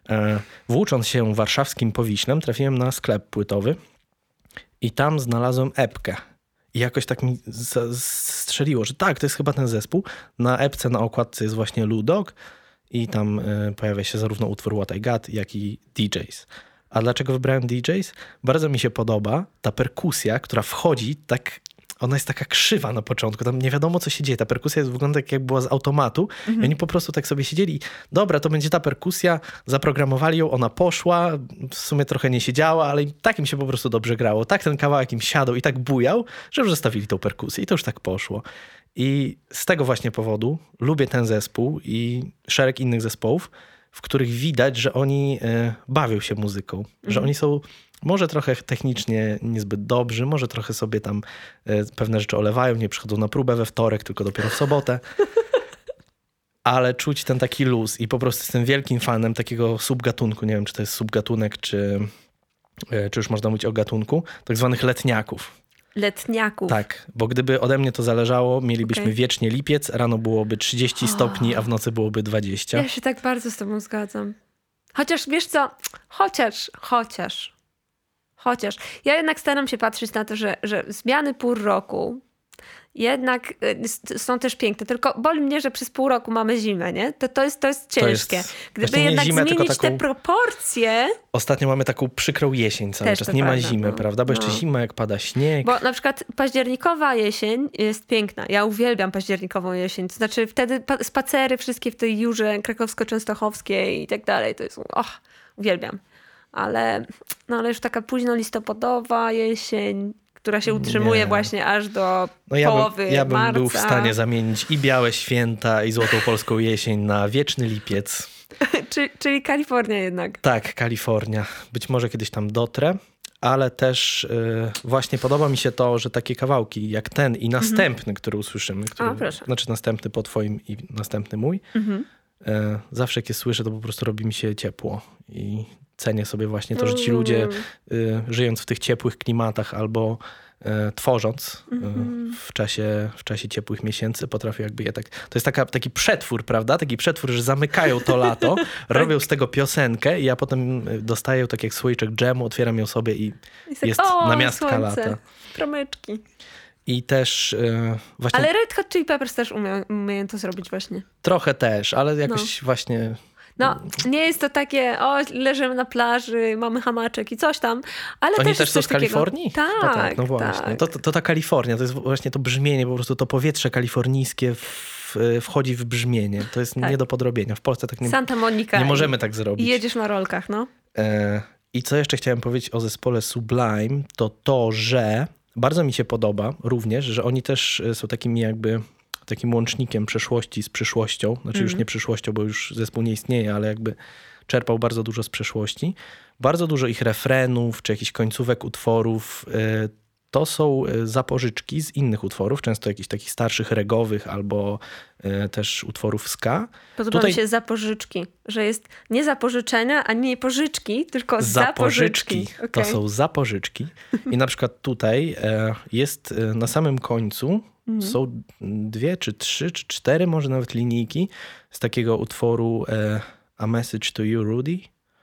e, włócząc się warszawskim Powiślem, trafiłem na sklep płytowy i tam znalazłem epkę. I jakoś tak mi strzeliło, że tak, to jest chyba ten zespół. Na epce na okładce jest właśnie Ludok i tam e, pojawia się zarówno utwór What I Got, jak i DJs. A dlaczego wybrałem DJs? Bardzo mi się podoba ta perkusja, która wchodzi tak ona jest taka krzywa na początku, tam nie wiadomo co się dzieje. Ta perkusja jest, wygląda jak była z automatu i oni po prostu tak sobie siedzieli. Dobra, to będzie ta perkusja, zaprogramowali ją, ona poszła, w sumie trochę nie siedziała, ale tak im się po prostu dobrze grało. Tak ten kawałek im siadał i tak bujał, że już zostawili tą perkusję i to już tak poszło. I z tego właśnie powodu lubię ten zespół i szereg innych zespołów, w których widać, że oni e, bawią się muzyką, że oni są może trochę technicznie niezbyt dobrzy, może trochę sobie tam e, pewne rzeczy olewają, nie przychodzą na próbę we wtorek, tylko dopiero w sobotę. *laughs* Ale czuć ten taki luz i po prostu jestem wielkim fanem takiego subgatunku, nie wiem czy to jest subgatunek, czy, e, czy już można mówić o gatunku, tak zwanych letniaków. Letniaków. Tak, bo gdyby ode mnie to zależało, mielibyśmy Okej. wiecznie lipiec, rano byłoby 30 stopni, a w nocy byłoby 20. Ja się tak bardzo z tobą zgadzam. Chociaż wiesz co, chociaż, chociaż, chociaż. Ja jednak staram się patrzeć na to, że, że zmiany pór roku jednak y, są też piękne. Tylko boli mnie, że przez pół roku mamy zimę, nie? To, to, jest, to jest To jest ciężkie. Gdyby jednak zimę, zmienić te taką- proporcje, Ostatnio mamy taką przykrą jesień cały Też czas. Nie ma prawda, zimy, no. prawda? Bo jeszcze No. zima, jak pada śnieg. Bo na przykład październikowa jesień jest piękna. Ja uwielbiam październikową jesień. To znaczy wtedy pa- spacery wszystkie w tej jurze krakowsko-częstochowskiej i tak dalej. To jest, och, uwielbiam. Ale, no ale już taka późno listopadowa jesień, która się utrzymuje Nie. właśnie aż do No ja połowy bym, ja bym marca. był w stanie zamienić i białe święta, i złotą polską jesień na wieczny lipiec. *laughs* Czy, czyli Kalifornia jednak. Tak, Kalifornia. Być może kiedyś tam dotrę, ale też y, właśnie podoba mi się to, że takie kawałki jak ten i następny, który usłyszymy, który, Mhm. proszę. znaczy następny po twoim i następny mój, Mhm. y, zawsze jak je słyszę, to po prostu robi mi się ciepło i cenię sobie właśnie to, że ci Mm. ludzie y, żyjąc w tych ciepłych klimatach albo y, tworząc y, Mhm. w, czasie, w czasie ciepłych miesięcy potrafią jakby je tak... To jest taka, taki przetwór, prawda? Taki przetwór, że zamykają to lato, *laughs* robią z tego piosenkę i ja potem y, dostaję tak jak słoiczek dżemu, otwieram ją sobie i Jest, tak, jest o, namiastka słońce, lata. Promyczki. I też y, właśnie Ale Red Hot Chili Peppers też umieją, umieją to zrobić właśnie. trochę też, ale jakoś właśnie... No, nie jest to takie, o, leżymy na plaży, mamy hamaczek i coś tam, ale Oni też, też są z Kalifornii? No Tak, tak, no właśnie. tak. To, to, to ta Kalifornia, to jest właśnie to brzmienie, po prostu to powietrze kalifornijskie w, wchodzi w brzmienie. To jest Tak. nie do podrobienia. W Polsce tak nie, Santa Monica. nie i- możemy tak I zrobić. jedziesz na rolkach, no. E, I co jeszcze chciałem powiedzieć o zespole Sublime, to to, że bardzo mi się podoba również, że oni też e, są takimi jakby takim łącznikiem przeszłości z przyszłością. Znaczy już nie przyszłością, bo już zespół nie istnieje, ale jakby czerpał bardzo dużo z przeszłości. Bardzo dużo ich refrenów czy jakichś końcówek utworów e, to są e, zapożyczki z innych utworów, często jakichś takich starszych regowych albo e, też utworów ska. Podoba Tutaj- mi się zapożyczki, że jest nie zapożyczenia, a nie pożyczki, tylko zapożyczki. Zapożyczki. To Okej. są zapożyczki. I na przykład tutaj e, jest e, na samym końcu Mhm. są dwie, czy trzy, czy cztery może nawet linijki z takiego utworu e, A Message to You, Rudy.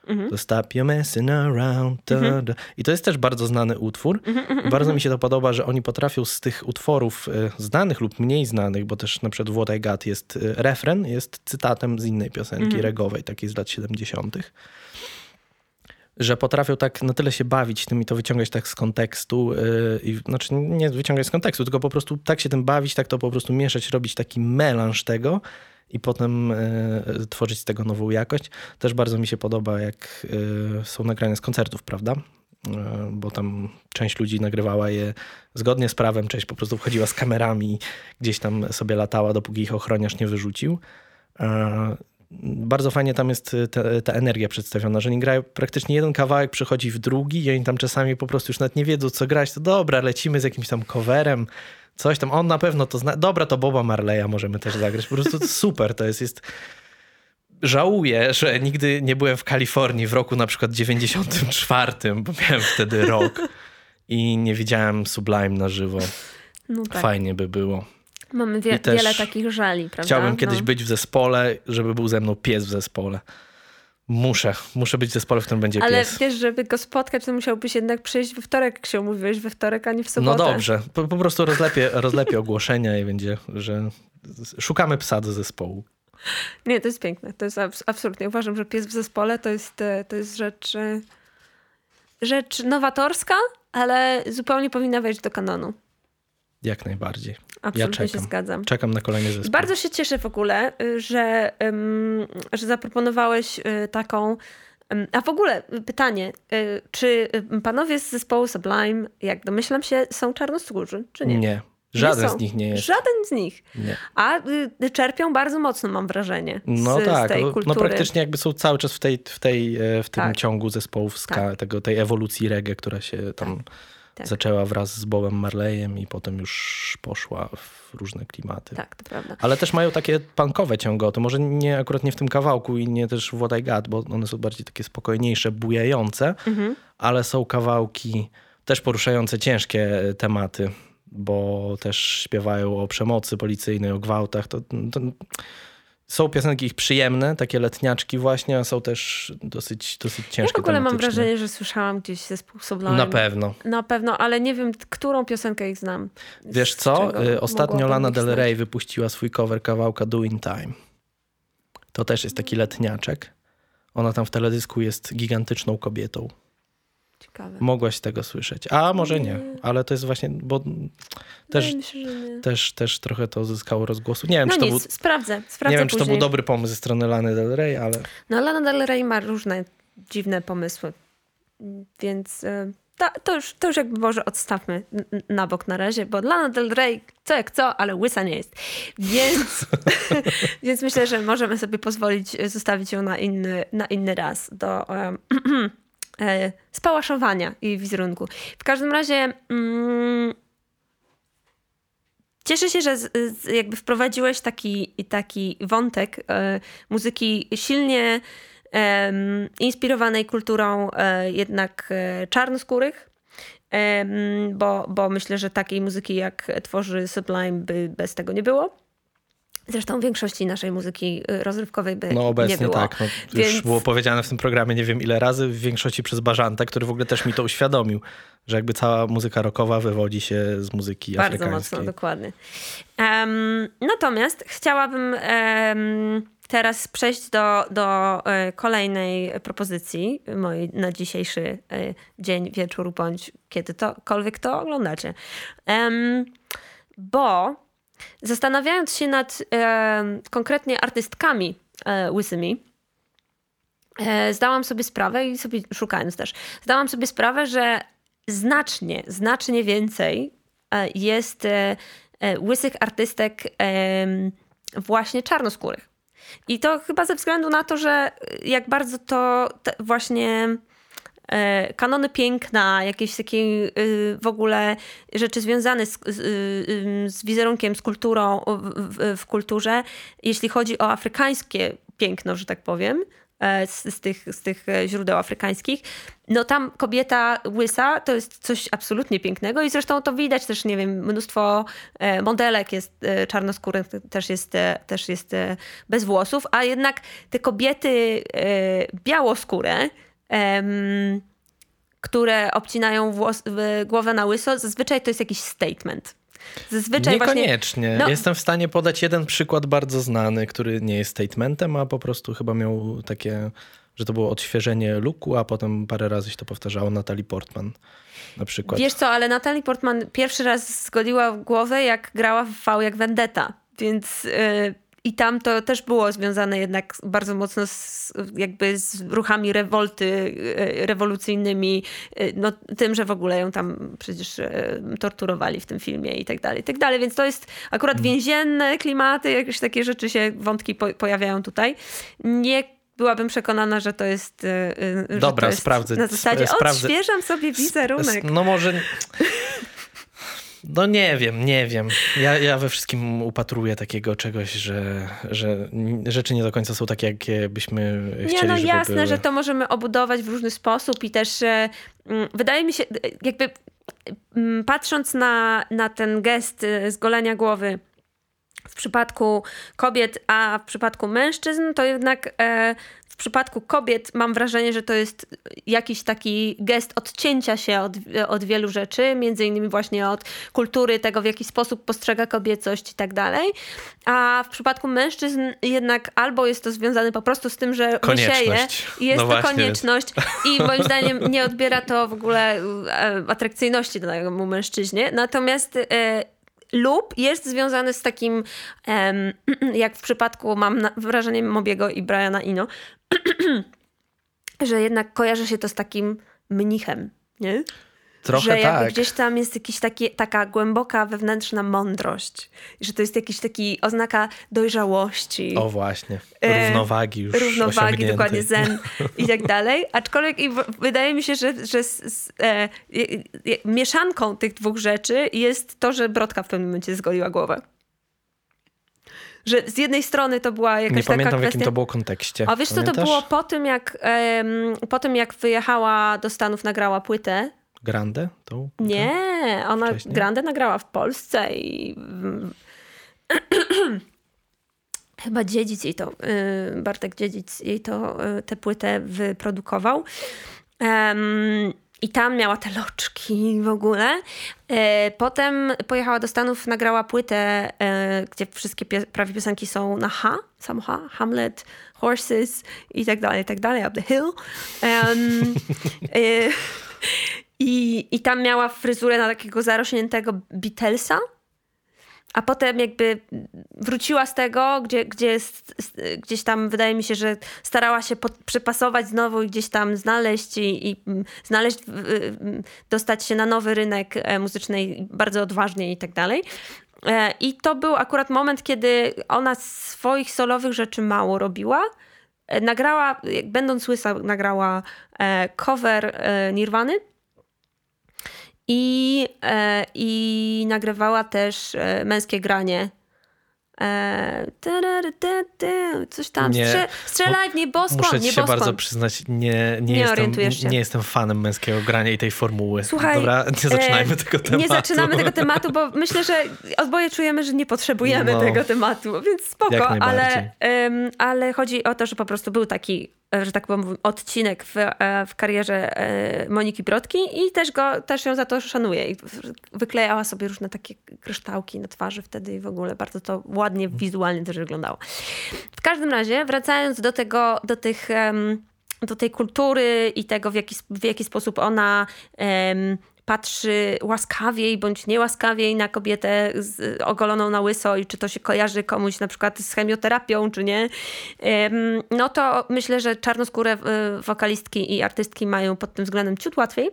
Mhm. To Stop messing around. Da, da. I to jest też bardzo znany utwór. Mhm, Bardzo mi się to podoba, że oni potrafią z tych utworów e, znanych lub mniej znanych, bo też na przykład What I Got jest e, refren, jest cytatem z innej piosenki Mhm. regowej, takiej z lat 70 że potrafią tak na tyle się bawić tym i to wyciągać tak z kontekstu, yy, znaczy nie wyciągać z kontekstu, tylko po prostu tak się tym bawić, tak to po prostu mieszać, robić taki melanż tego i potem yy, tworzyć z tego nową jakość. Też bardzo mi się podoba, jak yy, są nagrania z koncertów, prawda? Yy, bo tam część ludzi nagrywała je zgodnie z prawem, część po prostu wchodziła z kamerami, gdzieś tam sobie latała, dopóki ich ochroniarz nie wyrzucił. Bardzo fajnie tam jest y, te, ta energia przedstawiona, że oni grają praktycznie jeden kawałek, przychodzi w drugi i oni tam czasami po prostu już nawet nie wiedzą, co grać. To dobra, lecimy z jakimś tam coverem, coś tam. On na pewno to zna. Dobra, to Boba Marleya możemy też zagrać. Po prostu to super to jest. jest... Żałuję, że nigdy nie byłem w Kalifornii w roku na przykład 94, bo miałem wtedy rok i nie widziałem Sublime na żywo. No tak. Fajnie by było. Mamy wie, wiele takich żali, prawda? Chciałbym kiedyś no. być w zespole, żeby był ze mną pies w zespole. Muszę. Muszę być w zespole, w którym będzie Ale pies. wiesz, żeby go spotkać, to musiałbyś jednak przyjść we wtorek, jak się umówiłeś, we wtorek, a nie w No sobotę. dobrze. Po, po prostu rozlepię, rozlepię ogłoszenia i będzie, że szukamy psa do zespołu. Nie, to jest piękne. To jest abs- absolutnie. Uważam, że pies w zespole to jest, e, to jest rzecz, e, rzecz nowatorska, ale zupełnie powinna wejść do kanonu. Jak najbardziej. Absolutnie ja się zgadzam. Czekam na kolejny zespół. Bardzo się cieszę w ogóle, że, że zaproponowałeś y, taką. A w ogóle pytanie, y, czy panowie z zespołu Sublime, jak domyślam się, są czarnoskórzy, czy nie? Nie. Żaden z nich nie jest. Żaden z nich. Nie. A y, czerpią bardzo mocno, mam wrażenie, z, No tak, z tej no, kultury. no praktycznie jakby są cały czas w, tej, w, tej, e, w tym Tak. ciągu zespołów ska, Tak. tego, tej ewolucji reggae, która się tam tak. Zaczęła wraz z Bobem Marleyem i potem już poszła w różne klimaty. Tak, to prawda. Ale też mają takie punkowe ciągoty. Może nie akurat nie w tym kawałku i nie też w What I Got, bo one są bardziej takie spokojniejsze, bujające, Mhm. ale są kawałki też poruszające ciężkie e, tematy, bo też śpiewają o przemocy policyjnej, o gwałtach. To, to, są piosenki ich przyjemne, takie letniaczki właśnie, a są też dosyć, dosyć Ja ciężkie w ogóle mam wrażenie, że słyszałam gdzieś zespół Sublime. Na pewno. Na pewno, ale nie wiem, którą piosenkę ich znam. Wiesz co? Y, Ostatnio Lana Del. Rey wypuściła swój cover kawałka Doing Time. To też jest taki letniaczek. Ona tam w teledysku jest gigantyczną kobietą. Ciekawe. Mogłaś tego słyszeć. A może nie, ale to jest właśnie, bo też, nie. też, też trochę to zyskało rozgłosu. Nie wiem, No czy to, nic, był, sprawdzę. sprawdzę nie wiem czy to później. był dobry pomysł ze strony Lany Del Rey, ale No Lana Del Rey ma różne dziwne pomysły. Więc e, ta, to, już, to już jakby może odstawmy na bok na razie, bo Lana Del Rey co jak co, ale łysa nie jest. Więc, *laughs* więc myślę, że możemy sobie pozwolić e, zostawić ją na inny, na inny raz do em, *clears throat* e, spałaszowania jej wizerunku. W każdym razie mm, Cieszę się, że z, z, jakby wprowadziłeś taki, taki wątek e, muzyki silnie em, inspirowanej kulturą e, jednak e, czarnoskórych, bo, bo myślę, że takiej muzyki jak tworzy Sublime by bez tego nie było. Zresztą większości naszej muzyki e, rozrywkowej by no nie obecnie było. tak. No, już Więc- było powiedziane w tym programie nie wiem ile razy, w większości przez Bażanta, który w ogóle też mi to uświadomił, że jakby cała muzyka rockowa wywodzi się z muzyki Bardzo afrykańskiej. mocno, dokładnie. Em, natomiast chciałabym em, teraz przejść do, do e, kolejnej propozycji mojej na dzisiejszy e, dzień, wieczór, bądź kiedy tokolwiek to oglądacie. Em, bo zastanawiając się nad em, konkretnie artystkami e, łysymi, e, zdałam sobie sprawę i sobie szukając też, zdałam sobie sprawę, że znacznie, znacznie więcej e, jest e, e, łysych artystek właśnie czarnoskórych. I to chyba ze względu na to, że e, jak bardzo to właśnie e, kanony piękna, jakieś takie y, w ogóle rzeczy związane z, z, y, wizerunkiem, z kulturą w, w, kulturze, jeśli chodzi o afrykańskie piękno, że tak powiem, e, z, z, tych, z tych e, źródeł afrykańskich, no tam kobieta łysa to jest coś absolutnie pięknego i zresztą to widać też, nie wiem, mnóstwo e, modelek jest e, czarnoskórych, też jest, e, też jest e, bez włosów, a jednak te kobiety e, białoskóre, em, które obcinają włos, głowę na łyso, zazwyczaj to jest jakiś statement. Zazwyczaj właśnie... Niekoniecznie. No- Jestem w stanie podać jeden przykład bardzo znany, który nie jest statementem, a po prostu chyba miał takie, że to było odświeżenie looku, a potem parę razy się to powtarzało. Natalie Portman na przykład. Wiesz co, ale Natalie Portman pierwszy raz zgoliła głowę, jak grała w V jak Vendetta, więc yy, i tam to też było związane jednak bardzo mocno z, jakby z ruchami rewolty yy, rewolucyjnymi, yy, no tym, że w ogóle ją tam przecież yy, torturowali w tym filmie i tak dalej, i tak dalej, więc to jest akurat Mm. więzienne klimaty, jakieś takie rzeczy się, wątki po, pojawiają tutaj. Nie byłabym przekonana, że to jest, że Dobra, to jest sprawdzę. na zasadzie Sprawdzę. odświeżam sobie wizerunek. No może... *laughs* No nie wiem, nie wiem. Ja, ja we wszystkim upatruję takiego czegoś, że, że rzeczy nie do końca są takie, jakie byśmy chcieli, Nie, no żeby jasne, były. że to możemy obudować w różny sposób i też e, mm, wydaje mi się, e, jakby mm, patrząc na, na ten gest e, zgolenia głowy w przypadku kobiet, a w przypadku mężczyzn, to jednak e, w przypadku kobiet mam wrażenie, że to jest jakiś taki gest odcięcia się od, od wielu rzeczy, między innymi właśnie od kultury, tego w jaki sposób postrzega kobiecość i tak dalej. A w przypadku mężczyzn jednak albo jest to związane po prostu z tym, że i jest No to właśnie. konieczność i *laughs* moim zdaniem nie odbiera to w ogóle e, atrakcyjności danemu mężczyźnie. Natomiast e, lub jest związany z takim, em, *clears throat* jak w przypadku, mam na, wrażenie Mobiego i Briana Ino, *clears throat* że jednak kojarzy się to z takim mnichem, nie? Trochę że jakby tak. gdzieś tam jest jakaś taka głęboka wewnętrzna mądrość. Że to jest jakiś taki oznaka dojrzałości. O właśnie, E, równowagi już równowagi, osiągniętej. dokładnie zen *laughs* i tak dalej. Aczkolwiek i w- wydaje mi się, że, że s, s, e, e, mieszanką tych dwóch rzeczy jest to, że Brodka w pewnym momencie zgoliła głowę. Że z jednej strony to była jakaś Nie taka pamiętam w kwestia... jakim to było kontekście. A wiesz co, to było po tym, jak, em, po tym, jak wyjechała do Stanów, nagrała płytę. Grande? To? Nie, ona Wcześniej? Grande nagrała w Polsce i *clears throat* chyba dziedzic jej to, y, Bartek Dziedzic jej to, y, tę płytę wyprodukował. Em, I tam miała te loczki w ogóle. E, Potem pojechała do Stanów, nagrała płytę, e, gdzie wszystkie prawie piosenki są na H, sam H, Hamlet, Horses i tak dalej, i tak dalej, Up the Hill. *laughs* E, i, I tam miała fryzurę na takiego zarośniętego Beatlesa. A potem jakby wróciła z tego, gdzie, gdzie jest, gdzieś tam wydaje mi się, że starała się pod, przypasować znowu i gdzieś tam znaleźć i, i mm, znaleźć, mm, dostać się na nowy rynek e, muzyczny bardzo odważnie i tak dalej. E, I to był akurat moment, kiedy ona swoich solowych rzeczy mało robiła. E, Nagrała, będąc łysa, nagrała cover Nirwany. I, e, I nagrywała też e, męskie granie. E, coś tam. Nie. Strze, strzelaj w nieboskłon. Muszę ci się nieboskłon. bardzo przyznać, nie, nie, Nie jestem, się. nie jestem fanem męskiego grania i tej formuły. Słuchaj, Dobra, nie zaczynajmy e, tego tematu. Nie zaczynamy tego tematu, bo myślę, że oboje czujemy, że nie potrzebujemy No. tego tematu, więc spoko, ale, em, ale chodzi o to, że po prostu był taki, że tak powiem, odcinek w, e, w karierze e, Moniki Brodki i też, go, też ją za to szanuję. I wyklejała sobie różne takie kryształki na twarzy wtedy i w ogóle bardzo to ładnie, wizualnie też wyglądało. W każdym razie, wracając do tego, do tych... do tej kultury i tego, w jaki, w jaki sposób ona em, patrzy łaskawiej bądź niełaskawiej na kobietę z, ogoloną na łyso i czy to się kojarzy komuś na przykład z chemioterapią, czy nie, no to myślę, że czarnoskóre e, wokalistki i artystki mają pod tym względem ciut łatwiej.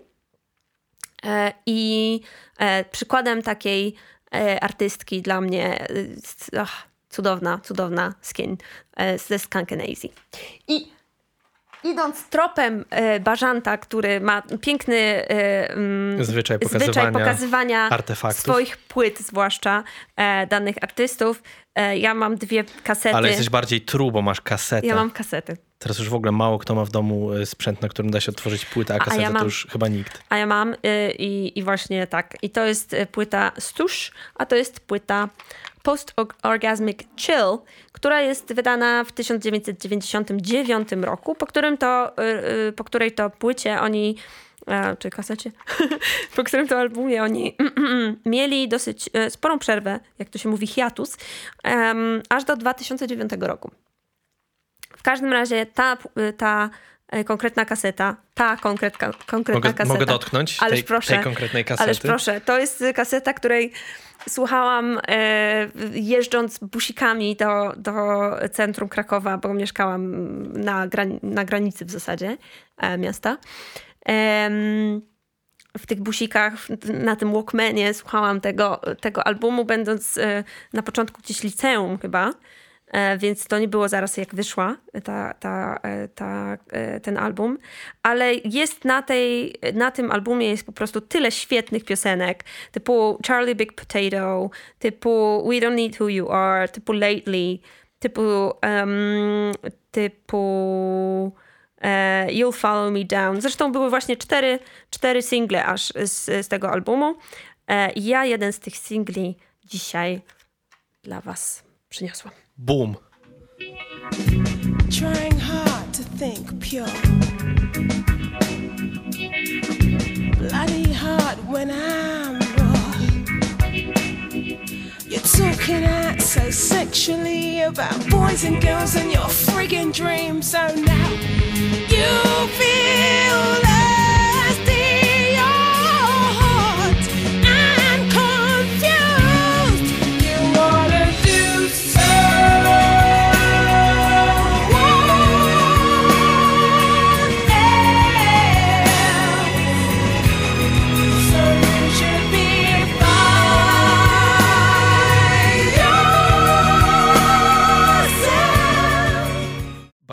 E, I e, przykładem takiej artystki dla mnie, ach, cudowna, cudowna skin ze Skankenazy. I idąc tropem e, Bażanta, który ma piękny e, mm, Zwyczaj zwyczaj pokazywania pokazywania artefaktów. swoich płyt, zwłaszcza e, danych artystów. Ja mam dwie kasety. Ale jesteś bardziej true, bo masz kasetę. Ja mam kasety. Teraz już w ogóle mało kto ma w domu sprzęt, na którym da się otworzyć płytę, a ja kasetę mam- to już chyba nikt. A ja mam i, i właśnie tak. I to jest płyta Stush, a to jest płyta Post-Orgasmic Chill, która jest wydana w 1999 roku, po, którym to, y, y, po której to płycie oni e, czy kasecie, *laughs* po którym to albumie oni *clears throat* mieli dosyć e, sporą przerwę, jak to się mówi, hiatus, aż do 2009 roku. W każdym razie ta, ta e, konkretna kaseta, ta konkretka, konkretna Mogę, kaseta. mogę dotknąć Ależ tej, proszę. tej konkretnej kasety? Ależ proszę, to jest y, kaseta, której słuchałam e, jeżdżąc busikami do, do centrum Krakowa, bo mieszkałam na, grani- na granicy w zasadzie e, miasta. Em, w tych busikach, na tym Walkmanie słuchałam tego, tego albumu, będąc e, na początku gdzieś liceum chyba. E, Więc to nie było zaraz jak wyszła ta, ta, e, ta, e, ten album. Ale jest na, tej, na tym albumie jest po prostu tyle świetnych piosenek, typu Charlie Big Potato, typu We Don't Need Who You Are, typu Lately, typu, em, typu e, You'll Follow Me Down. Zresztą były właśnie cztery, cztery single aż z, z tego albumu. I ja jeden z tych singli dzisiaj dla was przyniosłam. Boom. Trying hard to think pure. Bloody hard when I'm raw. You're talking out so sexually about boys and girls and your friggin' dreams. So now you feel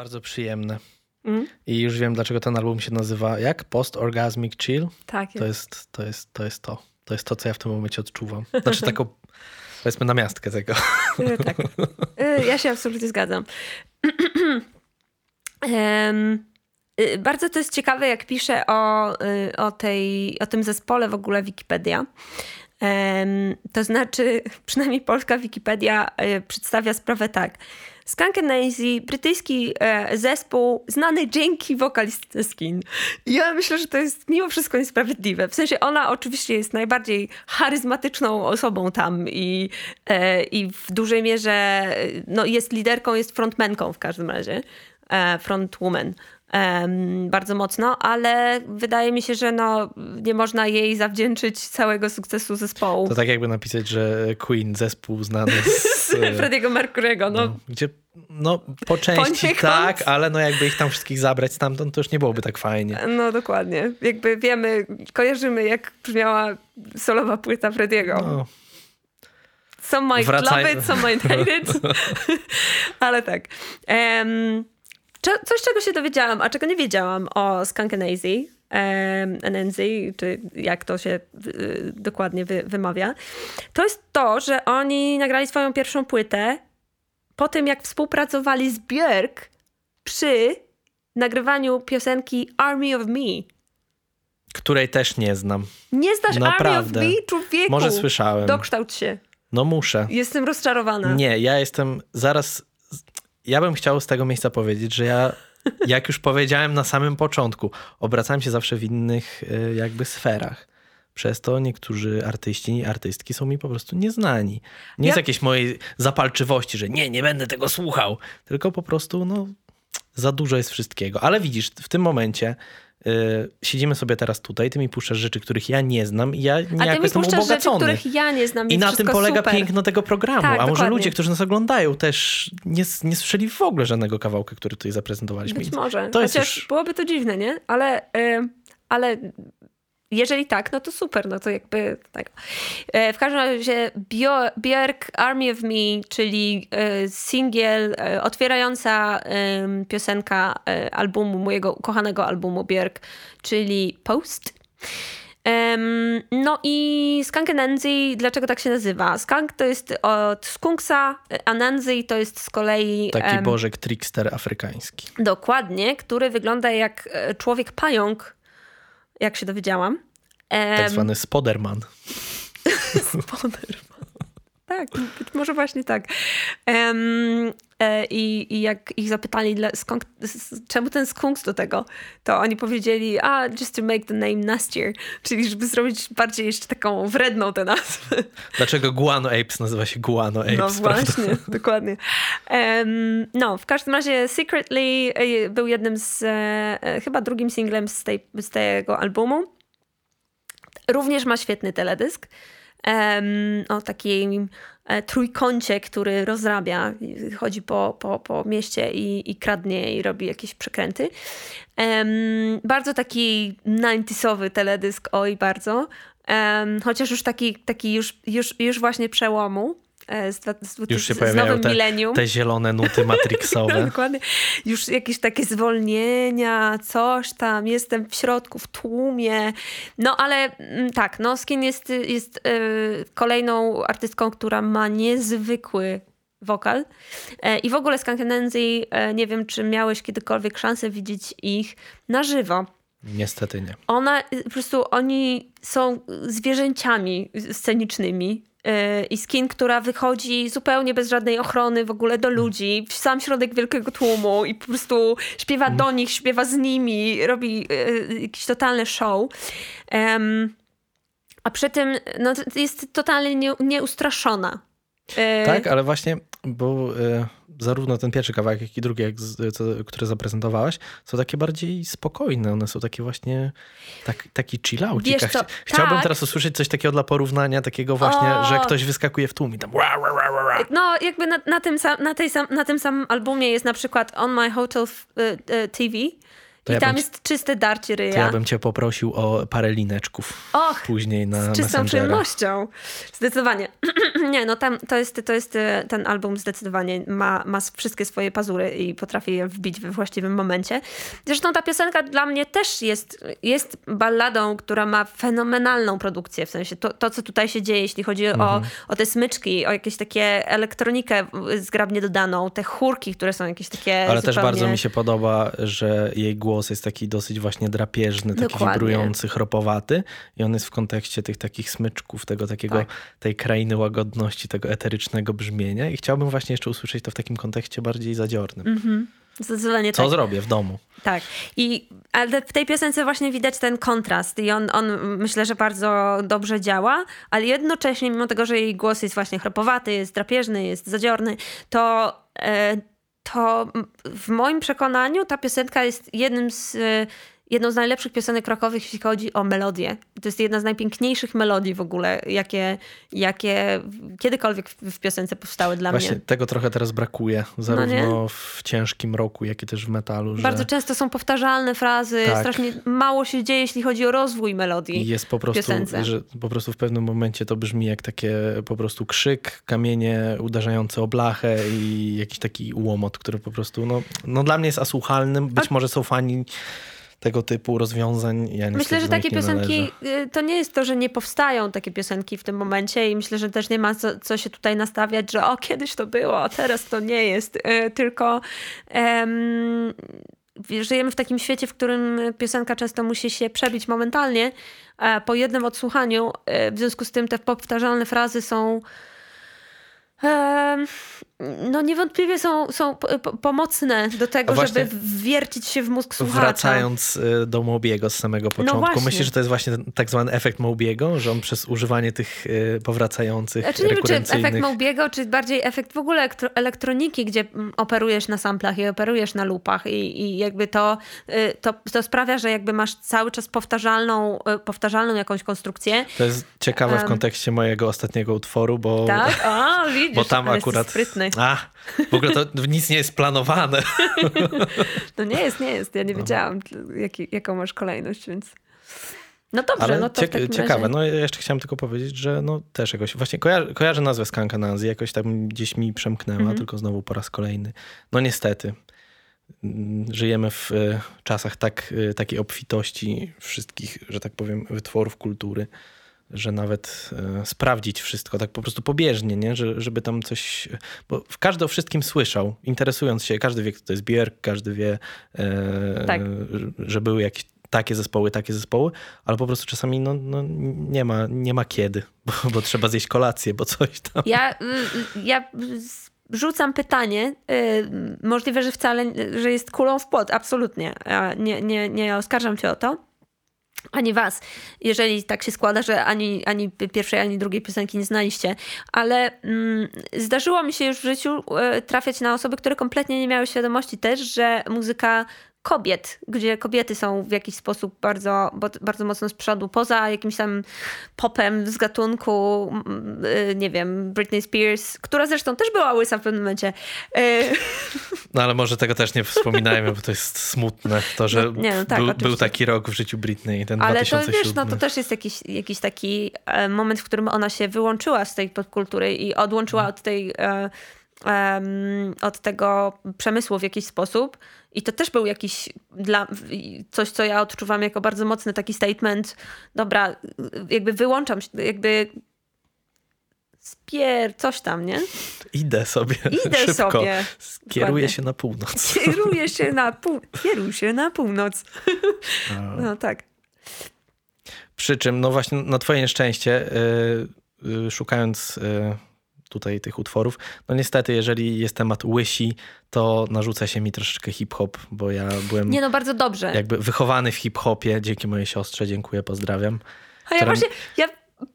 bardzo przyjemne. Mm? I już wiem, dlaczego ten album się nazywa jak? Post Orgasmic Chill? Tak To jest to, jest, to jest to. To jest to, co ja w tym momencie odczuwam. Znaczy taką, *laughs* powiedzmy, namiastkę tego. Y, tak. Y, Ja się absolutnie zgadzam. *clears throat* Y, Bardzo to jest ciekawe, jak pisze o, o, tej, o tym zespole w ogóle Wikipedia. To znaczy, *laughs* przynajmniej polska Wikipedia przedstawia sprawę tak. Skankenazy, brytyjski e, zespół znany dzięki wokalistce Skin. I Ja myślę, że to jest mimo wszystko niesprawiedliwe. W sensie ona oczywiście jest najbardziej charyzmatyczną osobą tam i, e, i w dużej mierze no, jest liderką, jest frontmenką w każdym razie. E, frontwoman. Bardzo mocno, ale wydaje mi się, że no, nie można jej zawdzięczyć całego sukcesu zespołu. To tak jakby napisać, że Queen, zespół znany z... *laughs* e, Frediego Mercury'ego, no. no, gdzie, no po części tak, ale no jakby ich tam wszystkich zabrać stamtąd, to już nie byłoby tak fajnie. No dokładnie. Jakby wiemy, kojarzymy jak brzmiała solowa płyta Frediego. No, Some might Wracaj- love it, some might *laughs* hate it. *laughs* Ale tak. Cze- coś, czego się dowiedziałam, a czego nie wiedziałam o Skankenazy, um, NNZ, czy jak to się y, dokładnie wy, wymawia, to jest to, że oni nagrali swoją pierwszą płytę po tym, jak współpracowali z Björk przy nagrywaniu piosenki Army of Me. której też nie znam. Nie znasz Naprawdę. Army of Me, człowieku? Może słyszałem. Dokształć się. No muszę. Jestem rozczarowana. Nie, ja jestem zaraz. Ja bym chciał z tego miejsca powiedzieć, że ja, jak już powiedziałem na samym początku, obracałem się zawsze w innych y, jakby sferach. Przez to niektórzy artyści i artystki są mi po prostu nieznani. Nie Ja- z jakiejś mojej zapalczywości, że nie, nie będę tego słuchał, tylko po prostu no, za dużo jest wszystkiego. Ale widzisz, w tym momencie siedzimy sobie teraz tutaj, ty mi puszczasz rzeczy, których ja nie znam i ja mi jestem puszczasz rzeczy, ubogacony. których ja nie znam. I na tym polega super. piękno tego programu. Tak, A może dokładnie. ludzie, którzy nas oglądają, też nie, nie słyszeli w ogóle żadnego kawałka, który tutaj zaprezentowaliśmy. Być może. To jest Chociaż już... byłoby to dziwne, nie? Ale, y, ale jeżeli tak, no to super. No to jakby tak. W każdym razie Björk Army of Me, czyli e, singiel e, otwierająca piosenka albumu, mojego ukochanego albumu Björk, czyli Post. No i Skunk Anansi, dlaczego tak się nazywa? Skunk to jest od skunksa, Anansi to jest z kolei... Taki bożek trickster afrykański. Dokładnie, który wygląda jak człowiek pająk, jak się dowiedziałam. Em, Tak zwany spoderman. *laughs* Spoderman. Tak, być może właśnie tak. Em, e, i, I jak ich zapytali, dla, skąd, czemu ten skunks do tego, to oni powiedzieli, a just to make the name nastier, czyli żeby zrobić bardziej jeszcze taką wredną tę nazwę. Dlaczego Guano Apes nazywa się Guano Apes? No prawda? właśnie, dokładnie. Em, no, w każdym razie Secretly e, był jednym z, e, e, chyba drugim singlem z, tej, z tego albumu. Również ma świetny teledysk. O takim e, trójkącie, który rozrabia, chodzi po, po, po mieście i, i kradnie i robi jakieś przekręty. Bardzo taki 90sowy teledysk, oj bardzo. Chociaż już taki, taki już, już, już właśnie przełomu. E, Z, dwa- z, Już się z, z nowym te, milenium. te zielone nuty *laughs* matrixowe. Dokładnie. Już jakieś takie zwolnienia, coś tam, jestem w środku, w tłumie. No ale mm, tak, no Skin jest, jest y, kolejną artystką, która ma niezwykły wokal. E, I w ogóle Skunk e, nie wiem, czy miałeś kiedykolwiek szansę widzieć ich na żywo. Niestety nie. Ona, y, po prostu oni są zwierzęciami scenicznymi. Y, I skin, która wychodzi zupełnie bez żadnej ochrony w ogóle do ludzi, w sam środek wielkiego tłumu i po prostu śpiewa do nich, śpiewa z nimi, robi y, jakieś totalne show. Em, a przy tym no, jest totalnie nie, nieustraszona. Y, Tak, ale właśnie, bo zarówno ten pierwszy kawałek, jak i drugi, jak co, które zaprezentowałaś, są takie bardziej spokojne. One są takie właśnie, tak, taki chillaucik. Wiesz A co, chci- Chciałbym tak. teraz usłyszeć coś takiego dla porównania, takiego właśnie, O! że ktoś wyskakuje w tłum i tam ra, ra, ra, ra, ra. No, jakby na, na, tym, sam, na, tej sam, na tym samym albumie jest na przykład On My Hotel y, y, TV To i ja tam bym- jest czyste darcie ryja. To ja bym cię poprosił o parę lineczków Och, później na z czystą przyjemnością. Zdecydowanie. *clears throat* Nie, no tam to jest, to jest e, ten album zdecydowanie ma, ma wszystkie swoje pazury i potrafi je wbić we właściwym momencie. Zresztą ta piosenka dla mnie też jest, jest balladą, która ma fenomenalną produkcję, w sensie to, to co tutaj się dzieje, jeśli chodzi Mhm. o, o te smyczki, o jakieś takie elektronikę zgrabnie dodaną, te chórki, które są jakieś takie Ale też zupełnie... bardzo mi się podoba, że jej głos jest taki dosyć właśnie drapieżny, taki Dokładnie. wibrujący, chropowaty i on jest w kontekście tych takich smyczków, tego takiego, Tak. tej krainy łagodności, tego eterycznego brzmienia i chciałbym właśnie jeszcze usłyszeć to w takim kontekście bardziej zadziornym. Zdecydowanie Co tak. zrobię w domu? Tak. I, ale w tej piosence właśnie widać ten kontrast i on, on myślę, że bardzo dobrze działa, ale jednocześnie mimo tego, że jej głos jest właśnie chropowaty, jest drapieżny, jest zadziorny, to, e, to w moim przekonaniu ta piosenka jest jednym z, e, jedną z najlepszych piosenek rockowych, jeśli chodzi o melodię. To jest jedna z najpiękniejszych melodii w ogóle, jakie, jakie kiedykolwiek w, w piosence powstały dla Właśnie mnie. tego trochę teraz brakuje, No zarówno w ciężkim roku, jak i też w metalu, Bardzo że często są powtarzalne frazy, Tak. strasznie mało się dzieje, jeśli chodzi o rozwój melodii. jest po prostu, piosence. że po prostu w pewnym momencie to brzmi jak takie po prostu krzyk, kamienie uderzające o blachę i jakiś taki łomot, który po prostu, no, no dla mnie jest asłuchalnym. Być może są fani tego typu rozwiązań. Ja Myślę, że takie piosenki, należę. y, to nie jest to, że nie powstają takie piosenki w tym momencie i myślę, że też nie ma co, co się tutaj nastawiać, że o, kiedyś to było, a teraz to nie jest. Y, Tylko em, żyjemy w takim świecie, w którym piosenka często musi się przebić momentalnie, a po jednym odsłuchaniu, y, w związku z tym te powtarzalne frazy są no niewątpliwie są, są po- po- pomocne do tego, żeby wwiercić się w mózg słuchacza. Wracając y, do Mobiego z samego początku, właśnie. myślisz, że to jest właśnie ten tak zwany efekt Mobiego, że on przez używanie tych y, powracających, Znaczy nie wiem, czy efekt Mobiego, czy bardziej efekt w ogóle elektro- elektroniki, gdzie mm, operujesz na samplach i operujesz na lupach i, i jakby to, y, to, to sprawia, że jakby masz cały czas powtarzalną, powtarzalną jakąś konstrukcję. To jest ciekawe w kontekście mojego ostatniego utworu, bo... Tak? A, widzisz, Bo tam akurat. sprytny. A, w ogóle to nic nie jest planowane. *laughs* No nie jest, nie jest. Ja nie wiedziałam, jaki, jaką masz kolejność, więc... No dobrze, Ale no to ciek- w takim ciekawe. razie... No ja jeszcze chciałem tylko powiedzieć, że no też jakoś, właśnie kojarzę, kojarzę nazwę Skankanazji, jakoś tam gdzieś mi przemknęła, Mhm. tylko znowu po raz kolejny. No niestety. Mm, Żyjemy w e, czasach tak, e, takiej obfitości wszystkich, że tak powiem, wytworów kultury, że nawet e, sprawdzić wszystko tak po prostu pobieżnie, nie? Że, żeby tam coś... Bo każdy o wszystkim słyszał, interesując się, każdy wie, kto to jest Björk, każdy wie, e, Tak. że były jakieś takie zespoły, takie zespoły, ale po prostu czasami no, no, nie, ma, nie ma kiedy, *laughs* bo, bo trzeba zjeść kolację, bo coś tam. Ja, y, y, ja rzucam pytanie, y, możliwe, że wcale, że jest kulą w płot, absolutnie. Ja Nie, nie, nie oskarżam cię o to. Ani was, jeżeli tak się składa, że ani, ani pierwszej, ani drugiej piosenki nie znaliście, ale mm, zdarzyło mi się już w życiu e, trafiać na osoby, które kompletnie nie miały świadomości też, że muzyka kobiet, gdzie kobiety są w jakiś sposób bardzo, bardzo mocno z przodu, poza jakimś tam popem z gatunku, mm, y, nie wiem, Britney Spears, która zresztą też była łysa w pewnym momencie. Y, *laughs* No ale może tego też nie wspominajmy, bo to jest smutne, to, że No, nie, no tak, był, był taki rok w życiu Britney, ten Ale to 2007. wiesz, no to też jest jakiś, jakiś taki e, moment, w którym ona się wyłączyła z tej podkultury i odłączyła od tej em, od tego przemysłu w jakiś sposób. I to też był jakiś dla, coś, co ja odczuwam jako bardzo mocny taki statement. Dobra, jakby wyłączam się, jakby spier, coś tam, nie? Idę sobie Idę *laughs* szybko. sobie. Kieruję się na północ. *laughs* Kieruję się na pół, kieruj się na północ. *laughs* No tak. Przy czym, no właśnie na twoje nieszczęście, y, y, szukając y, tutaj tych utworów, no niestety, jeżeli jest temat łysi, to narzuca się mi troszeczkę hip-hop, bo ja byłem Nie no, bardzo dobrze. jakby wychowany w hip-hopie dzięki mojej siostrze, dziękuję, pozdrawiam. A ja którą- właśnie, ja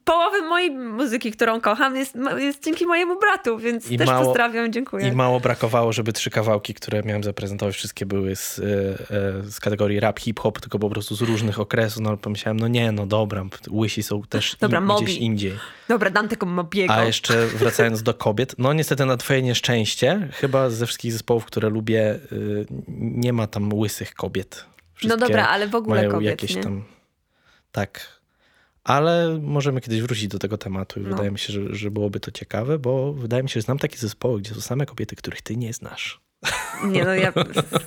połowę mojej muzyki, którą kocham, jest, jest dzięki mojemu bratu, więc I też mało- pozdrawiam, dziękuję. I mało brakowało, żeby trzy kawałki, które miałem zaprezentować, wszystkie były z, e, e, z kategorii rap, hip-hop, tylko po prostu z różnych okresów. No pomyślałem, no nie, no dobra, łysi są też Dobra, in, gdzieś indziej. Dobra, dam tego Mobiego. A jeszcze wracając do kobiet, no niestety na twoje nieszczęście, chyba ze wszystkich zespołów, które lubię, y, nie ma tam łysych kobiet. No Wszystkie dobra, ale w ogóle mają kobiet, jakieś nie? tam... Tak. Ale możemy kiedyś wrócić do tego tematu i No. wydaje mi się, że, że byłoby to ciekawe, bo wydaje mi się, że znam takie zespoły, gdzie są same kobiety, których ty nie znasz. Nie no, ja...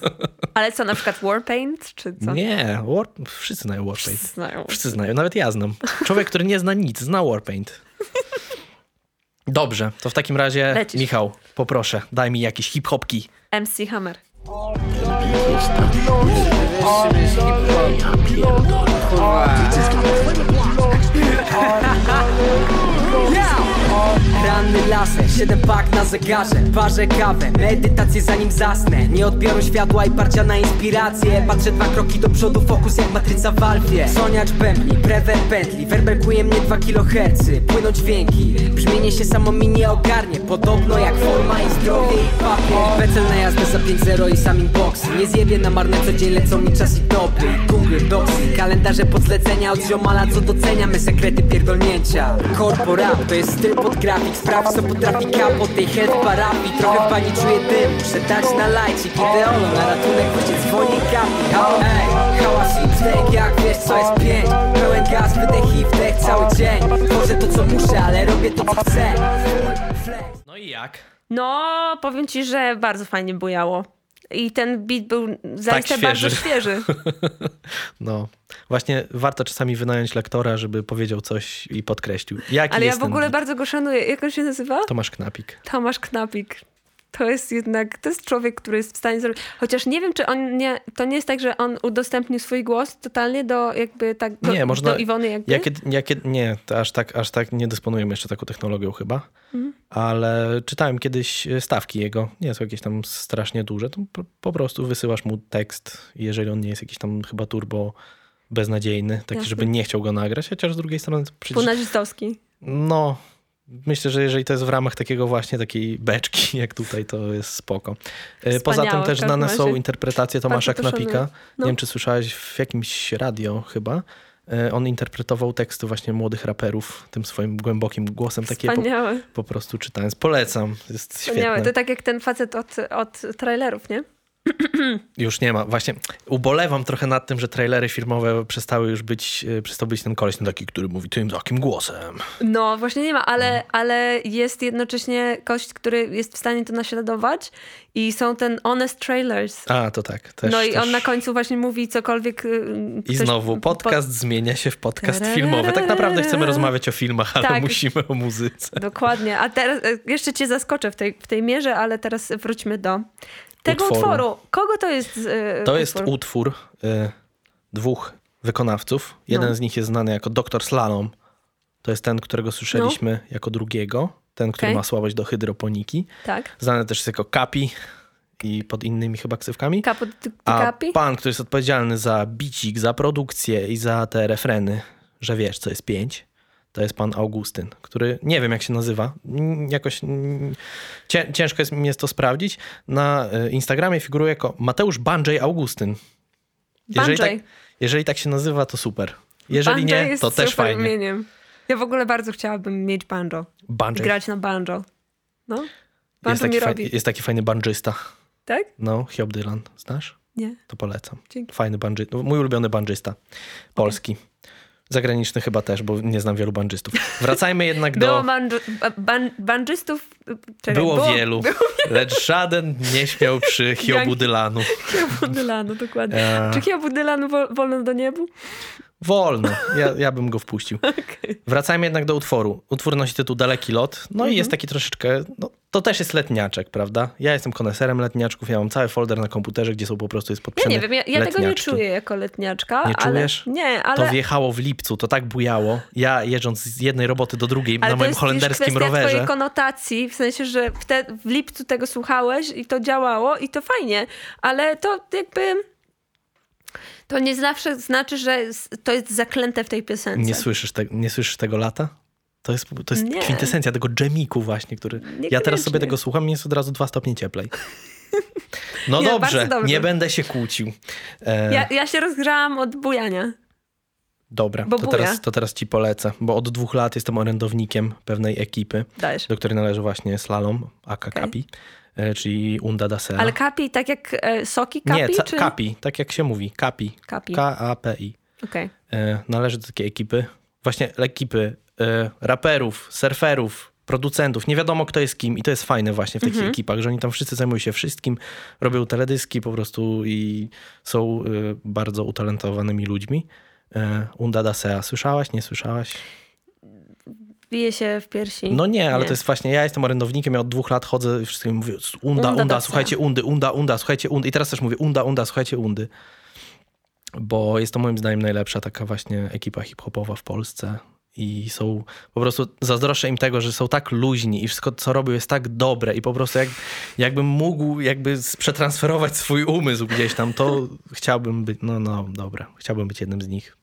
*laughs* Ale co, na przykład Warpaint, czy co? Nie, war... wszyscy znają Warpaint. Wszyscy znają. Wszyscy znają, nawet ja znam. Człowiek, który nie zna nic, zna Warpaint. *laughs* Dobrze, to w takim razie, Lecisz. Michał, poproszę, daj mi jakieś hip-hopki. MC Hammer. Kurwa. Ranny laser, siedem pak na zegarze Parzę kawę, medytację zanim zasnę. Nie odbiorą światła i parcia na inspirację. Patrzę dwa kroki do przodu, fokus jak matryca w alfie. Soniacz bębli, prewer pętli. Werberkuje mnie 2 kHz Płyną dźwięki, brzmienie się samo mi nie ogarnie. Podobno jak forma i zdrowie i papier. Wecel na jazdę za 5-0 i sam inboxy Nie zjebię na marne co dzień lecą mi czas i topy Google Docsy, kalendarze pod zlecenia Od ziomala co docenia me sekrety pierdolnięcia. Korporap to jest styl pod grafik Spraw co potrafi kapot tej health parafii Trochę w bani czuję dym, muszę dać na lajcik Ideolo na ratunek właśnie dzwoni kapi Halo, ej, hałas i wstęg jak wiesz co jest pięć Pełen gaz, wydech i wdech cały dzień Tworzę to co muszę, ale robię to co chcę. No i jak? No, powiem ci, że bardzo fajnie bujało. I ten beat był zaiste bardzo świeży. *laughs* No, właśnie warto czasami wynająć lektora, żeby powiedział coś i podkreślił. Jaki Ale ja w ogóle beat? bardzo go szanuję. Jak on się nazywa? Tomasz Knapik. Tomasz Knapik. To jest jednak, to jest człowiek, który jest w stanie zrobić. Chociaż nie wiem, czy on nie, to nie jest tak, że on udostępnił swój głos totalnie do jakby tak, do, Nie, można- do Iwony jakby. Ja kiedy, ja kiedy, nie, to aż tak, aż tak nie dysponujemy jeszcze taką technologią chyba, Mhm. ale czytałem kiedyś e, stawki jego, nie są jakieś tam strasznie duże, to po, prostu wysyłasz mu tekst, jeżeli on nie jest jakiś tam chyba turbo beznadziejny, taki, Jasne. żeby nie chciał go nagrać, chociaż z drugiej strony przecież, Półnazistowski. no, myślę, że jeżeli to jest w ramach takiego właśnie takiej beczki, *laughs* jak tutaj, to jest spoko. E, Poza tym Wspaniałe, też znane są interpretacje Tomasza Knapika. No. Nie wiem, czy słyszałeś w jakimś radio chyba. E, On interpretował teksty właśnie młodych raperów tym swoim głębokim głosem. Takie po, Wspaniałe. po prostu czytając. Polecam. Jest Wspaniałe. świetne. To tak jak ten facet od, od trailerów, nie? *clears throat* Już nie ma. Właśnie ubolewam trochę nad tym, że trailery filmowe przestały już być, e, przestał być ten koleś, ten taki, który mówi tym takim głosem. No, właśnie nie ma, ale, Mm. ale jest jednocześnie gość, który jest w stanie to naśladować i są ten honest trailers. A, to tak. Też, no i też. on na końcu właśnie mówi cokolwiek. y, I ktoś- znowu podcast zmienia się w podcast filmowy. Tak naprawdę chcemy rozmawiać o filmach, ale Tak. musimy o muzyce. Dokładnie. A teraz y, jeszcze cię zaskoczę w tej, w tej mierze, ale teraz wróćmy do tego Utworu. utworu. Kogo to jest? y, To jest utwór? y, dwóch wykonawców. Jeden No. z nich jest znany jako Dr. Slalom. To jest ten, którego słyszeliśmy jako drugiego. Ten, który No. Okej. ma słabość do hydroponiki. Tak. Znany też jest jako Kapi i pod innymi chyba ksywkami. Kapo A pan, który jest odpowiedzialny za bicik, za produkcję i za te refreny, że wiesz, co jest pięć, to jest pan Augustyn, który nie wiem jak się nazywa, jakoś ciężko jest mi jest to sprawdzić. Na e, Instagramie figuruje jako Mateusz Banjay Augustyn. Jeżeli Banjay. tak, jeżeli tak się nazywa, to super. Jeżeli nie, to też fajnie. Imieniem. Ja w ogóle bardzo chciałabym mieć banjo. Banjay. Grać na banjo. No. banjo jest, taki fajny, jest taki fajny banżysta. Tak? No, Hiob Dylan. Znasz? Nie. To polecam. Dzięki. Fajny banjo. Mój ulubiony banżysta. Polski. Okay. Zagraniczny chyba też, bo nie znam wielu banżystów. Wracajmy jednak Było do... banjo, ban, banżystów. Czekaj, Było, wielu, lecz żaden nie śmiał przy *laughs* Hiobu Janki. Dylanu. *laughs* Hiobu Dylanu, dokładnie. E, Czy Hiobu Dylanu wo- wolno do niebu? Wolno, ja, ja bym go wpuścił. *laughs* Okej. Wracajmy jednak do utworu. Utwór nosi tytuł Daleki Lot. No Mhm. i jest taki troszeczkę, no, to też jest letniaczek, prawda? Ja jestem koneserem letniaczków, ja mam cały folder na komputerze, gdzie są po prostu jest Ja podpisane nie wiem, ja, ja tego nie czuję jako letniaczka. Nie ale, czujesz? Nie, ale... To wjechało w lipcu, to tak bujało. Ja jeżdżąc z jednej roboty do drugiej Ale na to moim holenderskim już kwestia rowerze. twojej konotacji, w sensie, że wte, w lipcu tego słuchałeś i to działało i to fajnie, ale to jakby... To nie zawsze znaczy, że to jest zaklęte w tej piosence. Nie słyszysz, te, nie słyszysz tego lata? To jest, to jest Nie. kwintesencja tego dżemiku właśnie, który... Ja teraz sobie tego słucham i jest od razu dwa stopnie cieplej. *laughs* No Nie, dobrze, dobrze. nie będę się kłócił. E, Ja, ja się rozgrzałam od bujania. dobra, to teraz, to teraz ci polecę, bo od dwóch lat jestem orędownikiem pewnej ekipy, Dajesz. do której należy właśnie Slalom, aka Okej. Kapi, czyli Unda Dasera. Ale kapi, tak jak e, soki kapi? nie, czy... Kapi, tak jak się mówi, Kapi. Kapi. K-A-P-I. Okej. E, należy do takiej ekipy. właśnie ekipy e, raperów, surferów, producentów, nie wiadomo kto jest kim i to jest fajne właśnie w takich ekipach, że oni tam wszyscy zajmują się wszystkim, robią teledyski po prostu i są e, bardzo utalentowanymi ludźmi. E, Unda Dasea, słyszałaś, nie słyszałaś? Bije się w piersi. No nie, ale Nie. to jest właśnie, ja jestem orędownikiem, ja od dwóch lat chodzę i wszystkim mówię unda, Unda unda, słuchajcie undy, unda, unda, słuchajcie undy. I teraz też mówię unda, unda, słuchajcie undy. Bo jest to moim zdaniem najlepsza taka właśnie ekipa hip-hopowa w Polsce. I są po prostu, zazdroszczę im tego, że są tak luźni i wszystko, co robią, jest tak dobre. I po prostu jak, jakbym mógł jakby przetransferować swój umysł gdzieś tam, to chciałbym być, no, no, dobra, chciałbym być jednym z nich.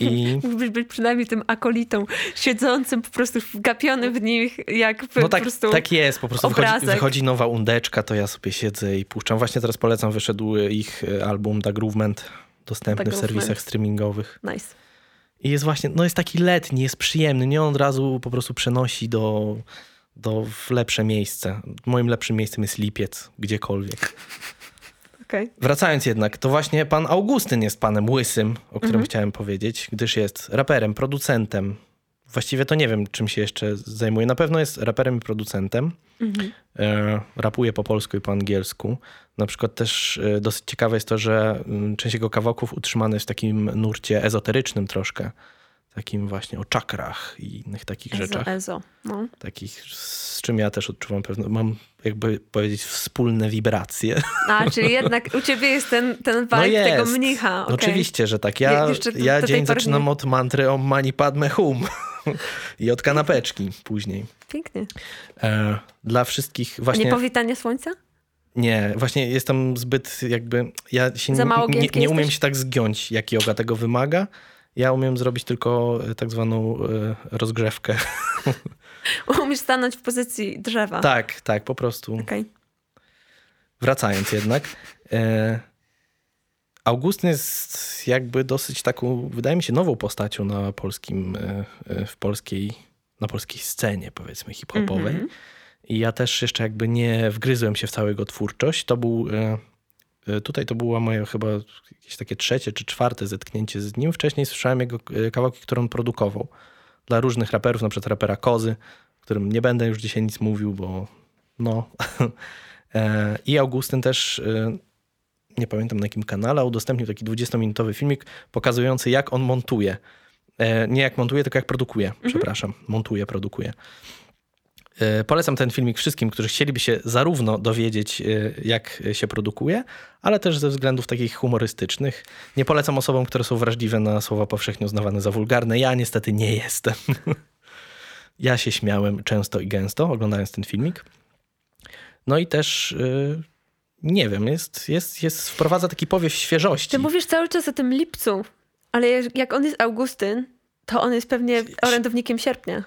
I... Mógłbyś być przynajmniej tym akolitą, siedzącym po prostu wgapiony w nich, jak w, No po tak, prostu... tak jest, po prostu wychodzi, wychodzi nowa undeczka, to ja sobie siedzę i puszczam. Właśnie teraz polecam, wyszedł ich e, album The Groovement, dostępny The w Groovement. serwisach streamingowych. Nice. I jest właśnie, no jest taki letni, jest przyjemny, nie on od razu po prostu przenosi do, do w lepsze miejsce. Moim lepszym miejscem jest lipiec, gdziekolwiek. Okej. Wracając jednak, to właśnie pan Augustyn jest panem łysym, o którym chciałem powiedzieć, gdyż jest raperem, producentem. Właściwie to nie wiem, czym się jeszcze zajmuje. Na pewno jest raperem i producentem. E, rapuje po polsku i po angielsku. Na przykład też e, dosyć ciekawe jest to, że mm, część jego kawałków utrzymana jest w takim nurcie ezoterycznym troszkę. Takim właśnie o czakrach i innych takich rzeczach. Ezo, ezo. No. Takich, z czym ja też odczuwam pewne, mam jakby powiedzieć wspólne wibracje. A, czyli jednak u ciebie jest ten, ten vibe No jest. tego mnicha. okej. Oczywiście, że tak. Ja, Je- do- ja do dzień zaczynam nie. od mantry Om Mani Padme Hum *laughs* i od kanapeczki później. Pięknie. E, dla wszystkich właśnie... nie powitanie słońca? Nie, właśnie jestem zbyt jakby... Ja się Za nie, mało nie, nie umiem się tak zgiąć, jak yoga tego wymaga. Ja umiem zrobić tylko e, tak zwaną e, rozgrzewkę. *laughs* Umiesz stanąć w pozycji drzewa. tak, tak, po prostu. Okej. Wracając jednak. E, Augustyn jest jakby dosyć taką, wydaje mi się, nową postacią na polskim, w polskiej, na polskiej scenie, powiedzmy, hip-hopowej. I ja też jeszcze jakby nie wgryzłem się w całą jego twórczość. To był, tutaj to było moje chyba jakieś takie trzecie czy czwarte zetknięcie z nim. Wcześniej słyszałem jego e, kawałki, które on produkował dla różnych raperów, na przykład rapera Kozy, o którym nie będę już dzisiaj nic mówił, bo no. *laughs* E, I Augustyn też, e, nie pamiętam na jakim kanale, udostępnił taki 20-minutowy filmik pokazujący, jak on montuje. E, Nie jak montuje, tylko jak produkuje. Przepraszam, montuje, produkuje. E, Polecam ten filmik wszystkim, którzy chcieliby się zarówno dowiedzieć, e, jak się produkuje, ale też ze względów takich humorystycznych. Nie polecam osobom, które są wrażliwe na słowa powszechnie uznawane za wulgarne. Ja niestety nie jestem. *laughs* ja się śmiałem często i gęsto, oglądając ten filmik. No i też, y, nie wiem, jest, jest, jest, wprowadza taki powiew świeżości. Ty mówisz cały czas o tym lipcu, ale jak- jak on jest Augustyn, to on jest pewnie orędownikiem sierpnia.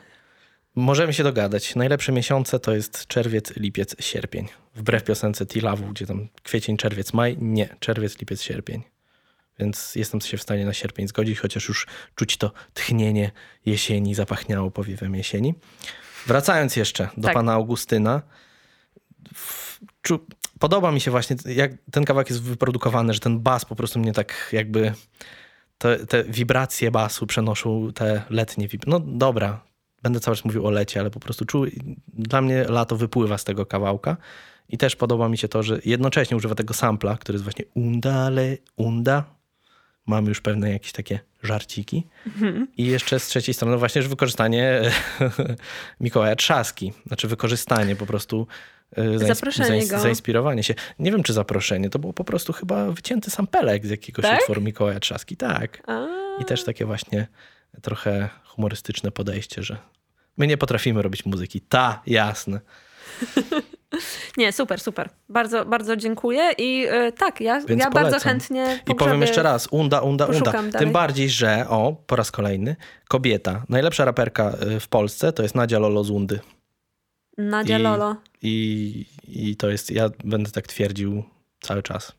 Możemy się dogadać. Najlepsze miesiące to jest czerwiec, lipiec, sierpień. Wbrew piosence Tilawu, gdzie tam kwiecień, czerwiec, maj. Nie, czerwiec, lipiec, sierpień. Więc jestem się w stanie na sierpień zgodzić, chociaż już czuć to tchnienie jesieni, zapachniało powiewem jesieni. Wracając jeszcze do Tak. pana Augustyna. w- Czu, podoba mi się właśnie, jak ten kawałek jest wyprodukowany, że ten bas po prostu mnie tak jakby... Te, te wibracje basu przenoszą te letnie wibracje. No dobra, będę cały czas mówił o lecie, ale po prostu czuł, dla mnie lato wypływa z tego kawałka. I też podoba mi się to, że jednocześnie używa tego sampla, który jest właśnie undale, unda. Mamy już pewne jakieś takie żarciki. I jeszcze z trzeciej strony właśnie, że wykorzystanie *laughs* Mikołaja Trzaski. Znaczy wykorzystanie po prostu e, zains- Zaproszenie go. zainspirowanie się. Nie wiem, czy zaproszenie. To było po prostu chyba wycięty sampelek z jakiegoś Tak? utworu Mikołaja Trzaski. Tak. A, I też takie właśnie trochę humorystyczne podejście, że my nie potrafimy robić muzyki. Ta, jasne. *laughs* nie, super, super. Bardzo, bardzo dziękuję i y, tak, ja, Więc ja bardzo chętnie I powiem jeszcze raz, unda, unda, unda. dalej. Tym bardziej, że, o, po raz kolejny, kobieta, najlepsza raperka y, w Polsce to jest Nadia Lolo z Undy. Nadia I- Lolo. I, I to jest, ja będę tak twierdził cały czas.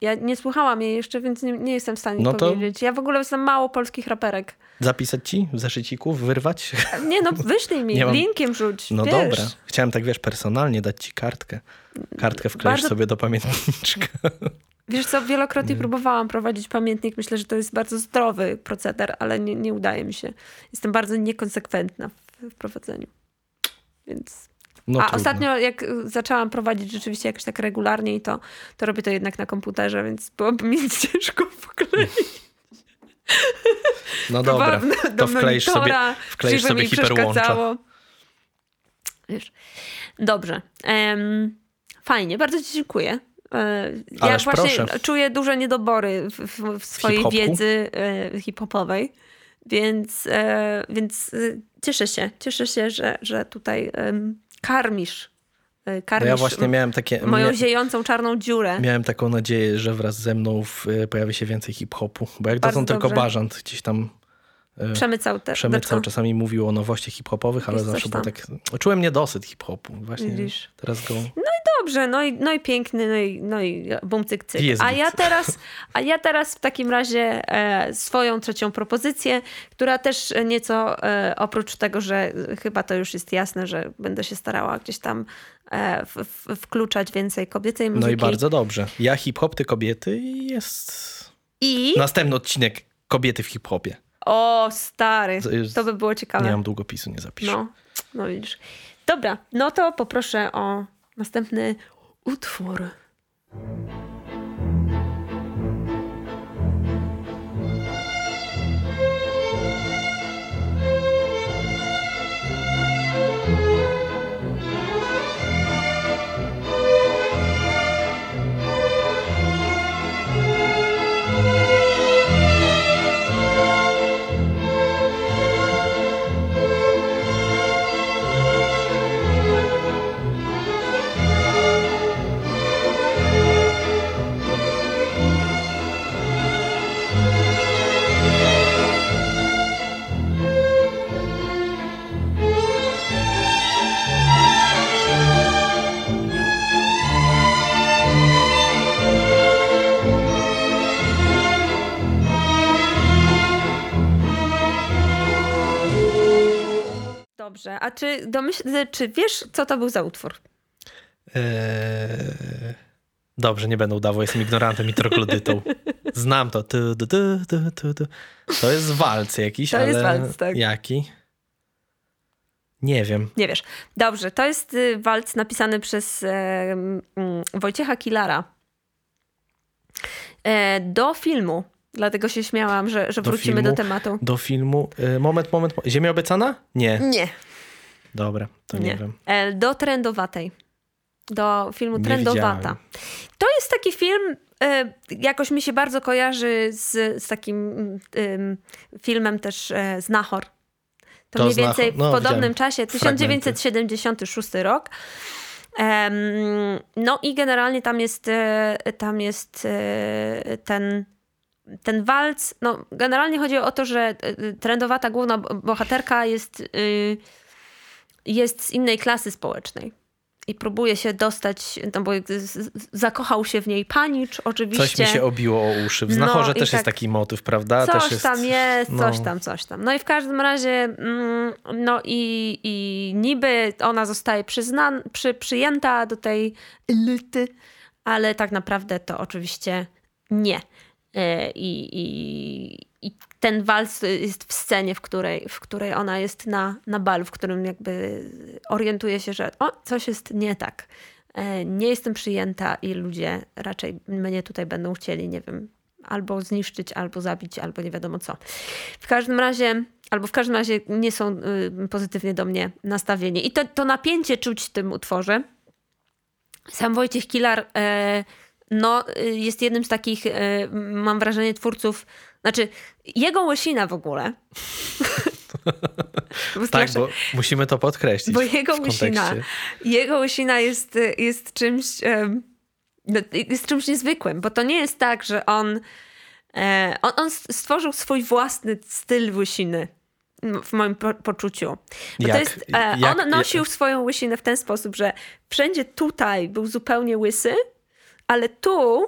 Ja nie słuchałam jej jeszcze, więc nie, nie jestem w stanie No to- powiedzieć. Ja w ogóle znam mało polskich raperek. Zapisać ci w zeszyciku, wyrwać? Nie no, wyślij mi, *laughs* Nie mam- linkiem rzuć. No wiesz. dobra. Chciałem tak, wiesz, personalnie dać ci kartkę. Kartkę wkleisz Bardzo- sobie do pamiętniczka. *laughs* Wiesz co, wielokrotnie próbowałam prowadzić pamiętnik. Myślę, że to jest bardzo zdrowy proceder, ale nie, nie udaje mi się. Jestem bardzo niekonsekwentna w, w prowadzeniu. Więc... No A trudno. ostatnio jak zaczęłam prowadzić rzeczywiście jakoś tak regularnie, to, to robię to jednak na komputerze, więc byłoby mi *laughs* ciężko wkleić. No dobra, Próbowałam to wkleisz sobie, wkleisz sobie hiperłącza. Wiesz. Dobrze. Em, fajnie, bardzo ci dziękuję. E, Ja Ależ właśnie proszę. czuję duże niedobory w, w, w swojej wiedzy e, hip-hopowej, więc, e, więc e, cieszę się, cieszę się, że, że tutaj karmisz, e, No karmisz ja właśnie miałem takie... moją mia- ziejącą czarną dziurę. Miałem taką nadzieję, że wraz ze mną w, pojawi się więcej hip-hopu, bo jak Bardzo dotąd tylko bażant gdzieś tam e, Przemycał te przemycał, czasami mówił o nowościach hip-hopowych, ale zawsze było tam. tak... Czułem niedosyt hip-hopu. Właśnie Widzisz. teraz go... Dobrze, no i, no i piękny, no i, no i bum cyk cyk. I jest A ja, teraz, *laughs* a ja teraz w takim razie e, swoją trzecią propozycję, która też nieco e, oprócz tego, że chyba to już jest jasne, że będę się starała gdzieś tam e, w, w, wkluczać więcej kobiecej muzyki. No i bardzo dobrze. Ja hip-hop, ty kobiety i jest... I... Następny odcinek kobiety w hip-hopie. O, stary, To by było ciekawe. Nie mam długopisu, nie zapiszę. No, no widzisz. Dobra, no to poproszę o następny utwór. A czy, domyśl, czy wiesz, co to był za utwór? Eee... Dobrze, nie będę udawał, jestem ignorantem i troglodytą. *laughs* Znam to. Tu, tu, tu, tu, tu. To jest walc jakiś, To ale... jest walc, tak. Jaki? Nie wiem. Nie wiesz. Dobrze, to jest y, walc napisany przez e, Wojciecha Kilara e, do filmu. Dlatego się śmiałam, że, że Do wrócimy filmu? do tematu. Do filmu... E, moment, moment. mo- Ziemia obiecana? Nie. Nie, Dobra, to nie, nie. wiem. E, do Trendowatej. Do filmu Nie Trendowata. widziałem. To jest taki film, e, jakoś mi się bardzo kojarzy z, z takim mm, filmem też e, Znachor. To, To mniej więcej no, w podobnym widziałem czasie, fragmenty. 1976 rok. Em, no i generalnie tam jest, tam jest ten, ten walc. No, generalnie chodzi o to, że trendowata główna bo- bohaterka jest, y, jest z innej klasy społecznej. I próbuje się dostać, no bo zakochał się w niej panicz, oczywiście. Coś mi się obiło o uszy. W No Znachorze i też jest tak- taki motyw, prawda? Coś też jest... tam jest, no. coś tam, coś tam. No i w każdym razie, mm, no i, i niby ona zostaje przyznan, przy, przyjęta do tej elity, ale tak naprawdę to oczywiście nie. E, I, i, i ten wals jest w scenie, w której, w której ona jest na, na balu, w którym jakby orientuje się, że o, coś jest nie tak. E, Nie jestem przyjęta i ludzie raczej mnie tutaj będą chcieli, nie wiem, albo zniszczyć, albo zabić, albo nie wiadomo co. W każdym razie, albo w każdym razie nie są y, pozytywnie do mnie nastawieni. I to, to napięcie czuć w tym utworze. Sam Wojciech Kilar e, no, y, jest jednym z takich, mam wrażenie, twórców, znaczy jego łysina w ogóle. *laughs* Bo Tak, bo musimy to podkreślić bo jego łysina, jego łysina jest, jest czymś no, jest czymś niezwykłym, bo to nie jest tak, że on e, on, on stworzył swój własny styl łysiny w moim po, poczuciu. Bo to Jak- jest, e, jak- on nosił swoją łysinę w ten sposób, że wszędzie tutaj był zupełnie łysy, ale tu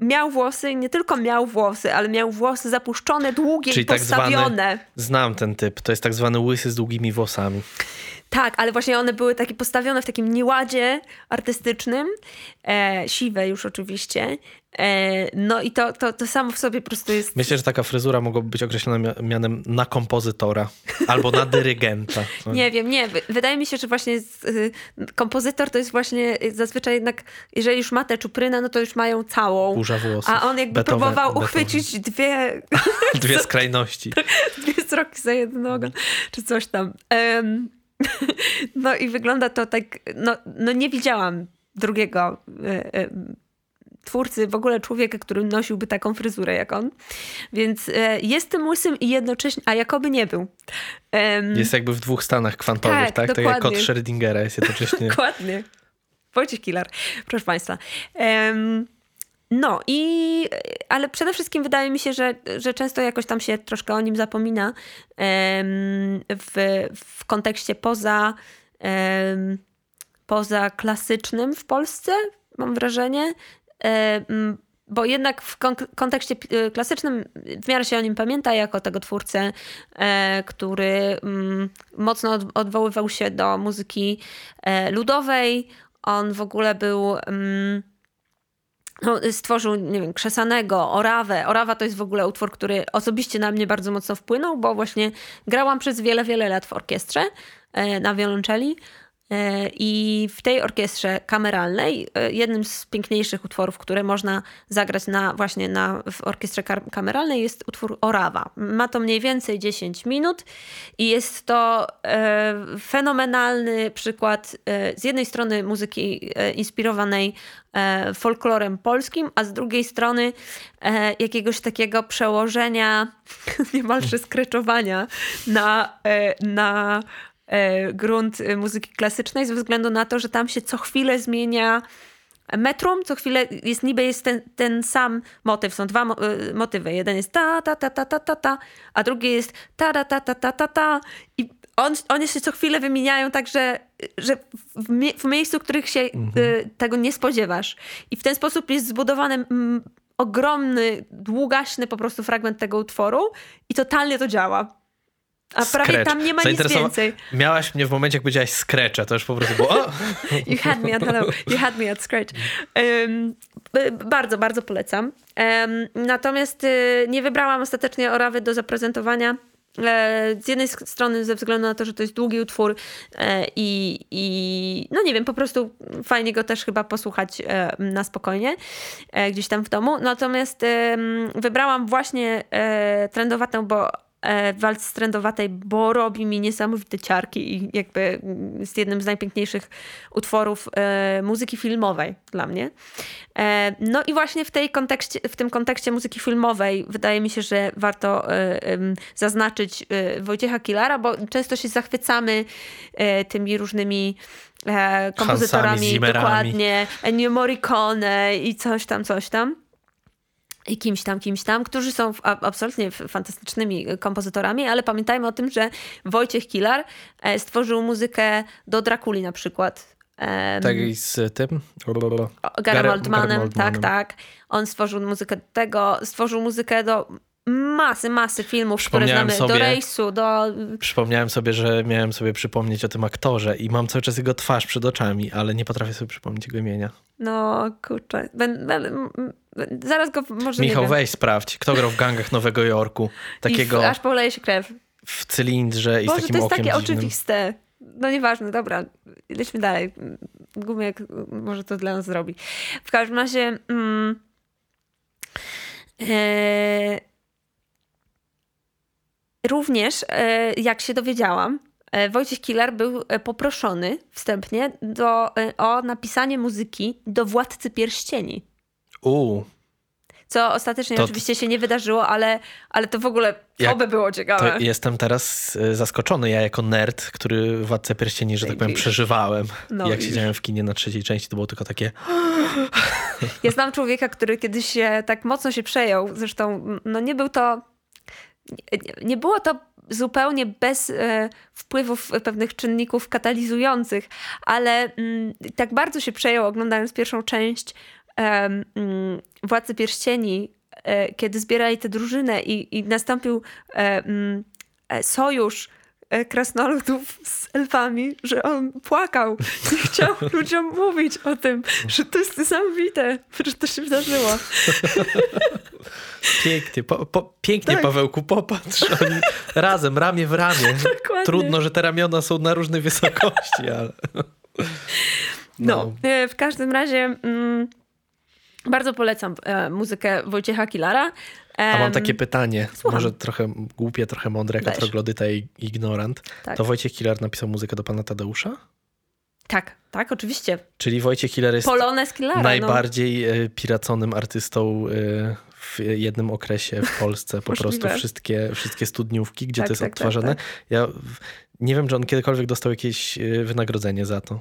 miał włosy nie tylko miał włosy, ale miał włosy zapuszczone, długie Czyli i tak zwany- postawione. Znam ten typ. To jest tak zwany łysy z długimi włosami. Tak, ale właśnie one były takie postawione w takim nieładzie artystycznym, e, siwe już oczywiście. E, no i to, to, to samo w sobie po prostu jest... Myślę, że taka fryzura mogłaby być określona mia- mianem na kompozytora *laughs* albo na dyrygenta. Nie wiem, nie. Wy- Wydaje mi się, że właśnie z, y, kompozytor to jest właśnie y, zazwyczaj jednak, jeżeli już ma tę czuprynę, no to już mają całą. Burza włosów. A on jakby próbował uchwycić dwie, *laughs* Dwie *laughs* skrajności. dwie sroki za jedną nogą, czy coś tam. Em, *laughs* no i wygląda to tak, no, no nie widziałam drugiego e, e, twórcy, w ogóle człowieka, który nosiłby taką fryzurę jak on. Więc e, jestem łysym i jednocześnie, a jakoby nie był. Em, Jest jakby w dwóch stanach kwantowych, Tak, tak? Tak jak kod Schrödingera jest jednocześnie... *laughs* Dokładnie. Wojciech Kilar, proszę Państwa. Em, no i, ale przede wszystkim wydaje mi się, że, że często jakoś tam się troszkę o nim zapomina w, w kontekście poza, poza klasycznym w Polsce, mam wrażenie. Bo jednak w kon- kontekście pi- klasycznym w miarę się o nim pamięta jako tego twórcę, e, który mm, mocno od- odwoływał się do muzyki e, ludowej. On w ogóle był. No, stworzył, nie wiem, Krzesanego, Orawę. Orawa to jest w ogóle utwór, który osobiście na mnie bardzo mocno wpłynął, bo właśnie grałam przez wiele, wiele lat w orkiestrze e, na wiolonczeli. E, I w tej orkiestrze kameralnej e, jednym z piękniejszych utworów, które można zagrać na, właśnie na, w orkiestrze kameralnej jest utwór Orawa. Ma to mniej więcej 10 minut i jest to e, fenomenalny przykład e, z jednej strony muzyki e, inspirowanej e, folklorem polskim, a z drugiej strony jakiegoś takiego przełożenia, *laughs* niemalże skreczowania na, na grunt e, muzyki klasycznej ze względu na to, że tam się co chwilę zmienia metrum, co chwilę jest niby jest ten, ten sam motyw, są dwa mo- e, motywy. Jeden jest ta, ta, ta, ta, ta, ta, ta, a drugi jest ta, ta, ta, ta, ta, ta, ta i on, one się co chwilę wymieniają tak, że, że w, mie- w miejscu, w których się e, tego nie spodziewasz. I w ten sposób jest zbudowany mm, ogromny, długaśny po prostu fragment tego utworu i totalnie to działa. A prawie Scratch. tam nie ma nic więcej. Miałaś mnie w momencie, jak powiedziałaś skrecze, to już po prostu było... O! *laughs* You had me at hello. You had me at scratch. B- bardzo, bardzo polecam. Em, natomiast y, nie wybrałam ostatecznie Orawy do zaprezentowania. E, Z jednej strony ze względu na to, że to jest długi utwór e, i, i no nie wiem, po prostu fajnie go też chyba posłuchać e, na spokojnie gdzieś tam w domu. Natomiast wybrałam właśnie trendowatą, bo e, walc trendowatej, bo robi mi niesamowite ciarki i jakby mm, jest jednym z najpiękniejszych utworów e, muzyki filmowej dla mnie. E, no i właśnie w, tej kontekście, w tym kontekście muzyki filmowej wydaje mi się, że warto zaznaczyć Wojciecha Kilara, bo często się zachwycamy tymi różnymi kompozytorami, Zimmerami. dokładnie, Ennio Morricone i coś tam, coś tam i kimś tam, kimś tam, którzy są absolutnie fantastycznymi kompozytorami, ale pamiętajmy o tym, że Wojciech Kilar e, stworzył muzykę do Drakuli na przykład. Tak i z tym... Garem Oldmanem, tak, tak. On stworzył muzykę do tego, stworzył muzykę do masy, masy filmów, które znamy. sobie- Do Rejsu, do... Przypomniałem sobie, że miałem sobie przypomnieć o tym aktorze i mam cały czas jego twarz przed oczami, ale nie potrafię sobie przypomnieć jego imienia. No, kurczę. Ben, ben, zaraz go może Michał, weź sprawdź, kto grał w gangach Nowego Jorku. *laughs* I Takiego w, aż poleje się krew. w cylindrze i Boże, z to takim jest okiem takie dziwnym. oczywiste. No nieważne, dobra, lećmy dalej. Gumiek może to dla nas zrobi. W każdym razie... Mm, e, również, e, jak się dowiedziałam, e, Wojciech Kilar był e, poproszony wstępnie do, e, o napisanie muzyki do Władcy Pierścieni. U, Co ostatecznie To- oczywiście się nie wydarzyło, ale, ale to w ogóle Jak- by było ciekawe. to jestem teraz e, zaskoczony. Ja jako nerd, który Władcę Pierścieni, że tak powiem, przeżywałem. No jak siedziałem w kinie na trzeciej części, to było tylko takie... *gasps* Ja znam człowieka, który kiedyś się tak mocno się przejął. Zresztą, no nie był to. Nie, było to zupełnie bez e, wpływów pewnych czynników katalizujących, ale mm, tak bardzo się przejął oglądając pierwszą część mm, Władcy Pierścieni, e, kiedy zbierali tę drużynę i, i nastąpił e, mm, e, sojusz krasnoludów z elfami, że on płakał i *laughs* chciał ludziom mówić o tym, że to jest niesamowite, że to się wydarzyło. *laughs* Pięknie, po, po, pięknie Tak. Pawełku, popatrz. Oni razem, ramię w ramię. *laughs* Dokładnie. Trudno, że te ramiona są na różnej wysokości, ale... No, e, w każdym razie mm, bardzo polecam e, muzykę Wojciecha Kilara. A mam takie pytanie, słucham. może trochę głupie, trochę mądre, jako troglodyta i ignorant. Tak. To Wojciech Killer napisał muzykę do pana Tadeusza? Tak, tak, oczywiście. Czyli Wojciech Killer jest Kilara. no. najbardziej e, piraconym artystą e, w jednym okresie w Polsce. Po prostu wszystkie, wszystkie studniówki, gdzie Tak, to jest tak, tak, odtwarzane. tak. Ja nie wiem, czy on kiedykolwiek dostał jakieś e, wynagrodzenie za to.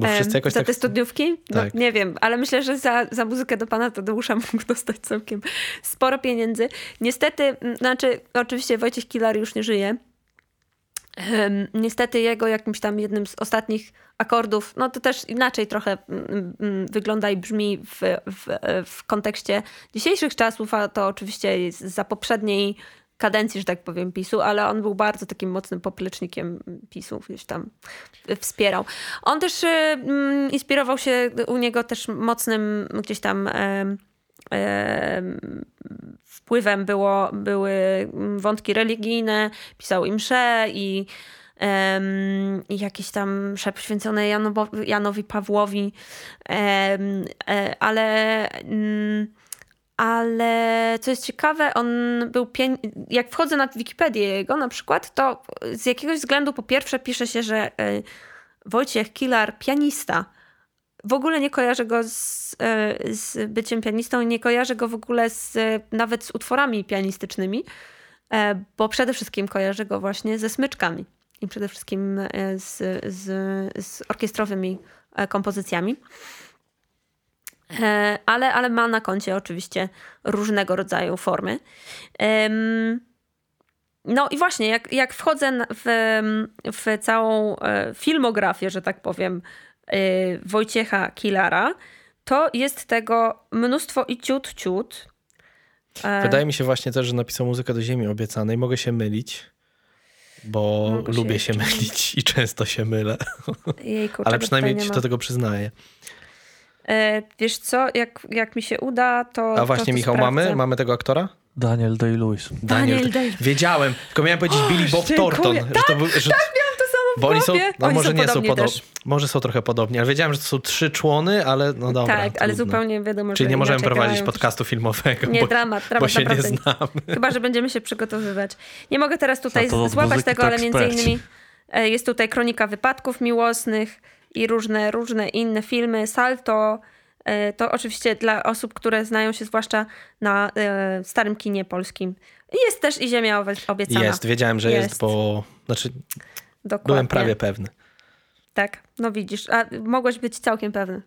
Bo wszyscy jakoś za tak... te studniówki? No, Tak. Nie wiem, ale myślę, że za, za muzykę do pana Tadeusza *laughs* mógł dostać całkiem sporo pieniędzy. Niestety, znaczy, oczywiście Wojciech Kilar już nie żyje. Niestety jego jakimś tam jednym z ostatnich akordów, no to też inaczej trochę wygląda i brzmi w, w, w kontekście dzisiejszych czasów, a to oczywiście jest za poprzedniej kadencji, że tak powiem, PiSu, ale on był bardzo takim mocnym poplecznikiem PiSu, gdzieś tam wspierał. On też y, mm, inspirował się u niego też mocnym gdzieś tam em, em, wpływem było, były wątki religijne, pisał im msze i, i jakiś tam msze poświęcone Janowo- Janowi Pawłowi, e, ale... mm, ale co jest ciekawe, on był. Jak wchodzę na Wikipedię jego na przykład, to z jakiegoś względu po pierwsze pisze się, że e, Wojciech Kilar pianista. W ogóle nie kojarzę go z, e, z byciem pianistą nie kojarzę go w ogóle z, e, nawet z utworami pianistycznymi, bo przede wszystkim kojarzę go właśnie ze smyczkami i przede wszystkim z, z, z orkiestrowymi kompozycjami. E, ale, ale ma na koncie oczywiście różnego rodzaju formy. No i właśnie, jak, jak wchodzę w, w całą e, filmografię, że tak powiem, e, Wojciecha Kilara, to jest tego mnóstwo i ciut, ciut. Wydaje mi się właśnie też, że napisał muzykę do Ziemi Obiecanej. Mogę się mylić, bo Mogę się lubię się jeszcze mylić i często się mylę. Jejku, *laughs* Ale przynajmniej ci do tego przyznaję. E, wiesz co, jak, jak mi się uda, to. A właśnie, to, to Michał, sprawdzę. mamy? Mamy tego aktora? Daniel Day-Lewis. Daniel Day- Wiedziałem, tylko miałem powiedzieć Billy Bob dziękuję. Thornton. Że to był, że... Tak, miałam to samo w Bo oni są, no Oni może są nie są podobni może są trochę podobni, ale wiedziałem, że to są trzy człony, ale no dobra. tak, ale trudno. zupełnie wiadomo, Czyli że nie możemy prowadzić grają. podcastu filmowego, Nie, bo, dramat, bo dramat, się nie naprawdę. znamy. Chyba, że będziemy się przygotowywać. Nie mogę teraz tutaj złapać tego, to ale między eksperci. innymi e, jest tutaj kronika wypadków miłosnych i różne, różne inne filmy. Salto. e, To oczywiście dla osób, które znają się zwłaszcza na e, starym kinie polskim. Jest też i Ziemia Obiecana. Jest, wiedziałem, że jest, Jest. bo znaczy Dokładnie. byłem prawie pewny. Tak, no widzisz. A mogłeś być całkiem pewny.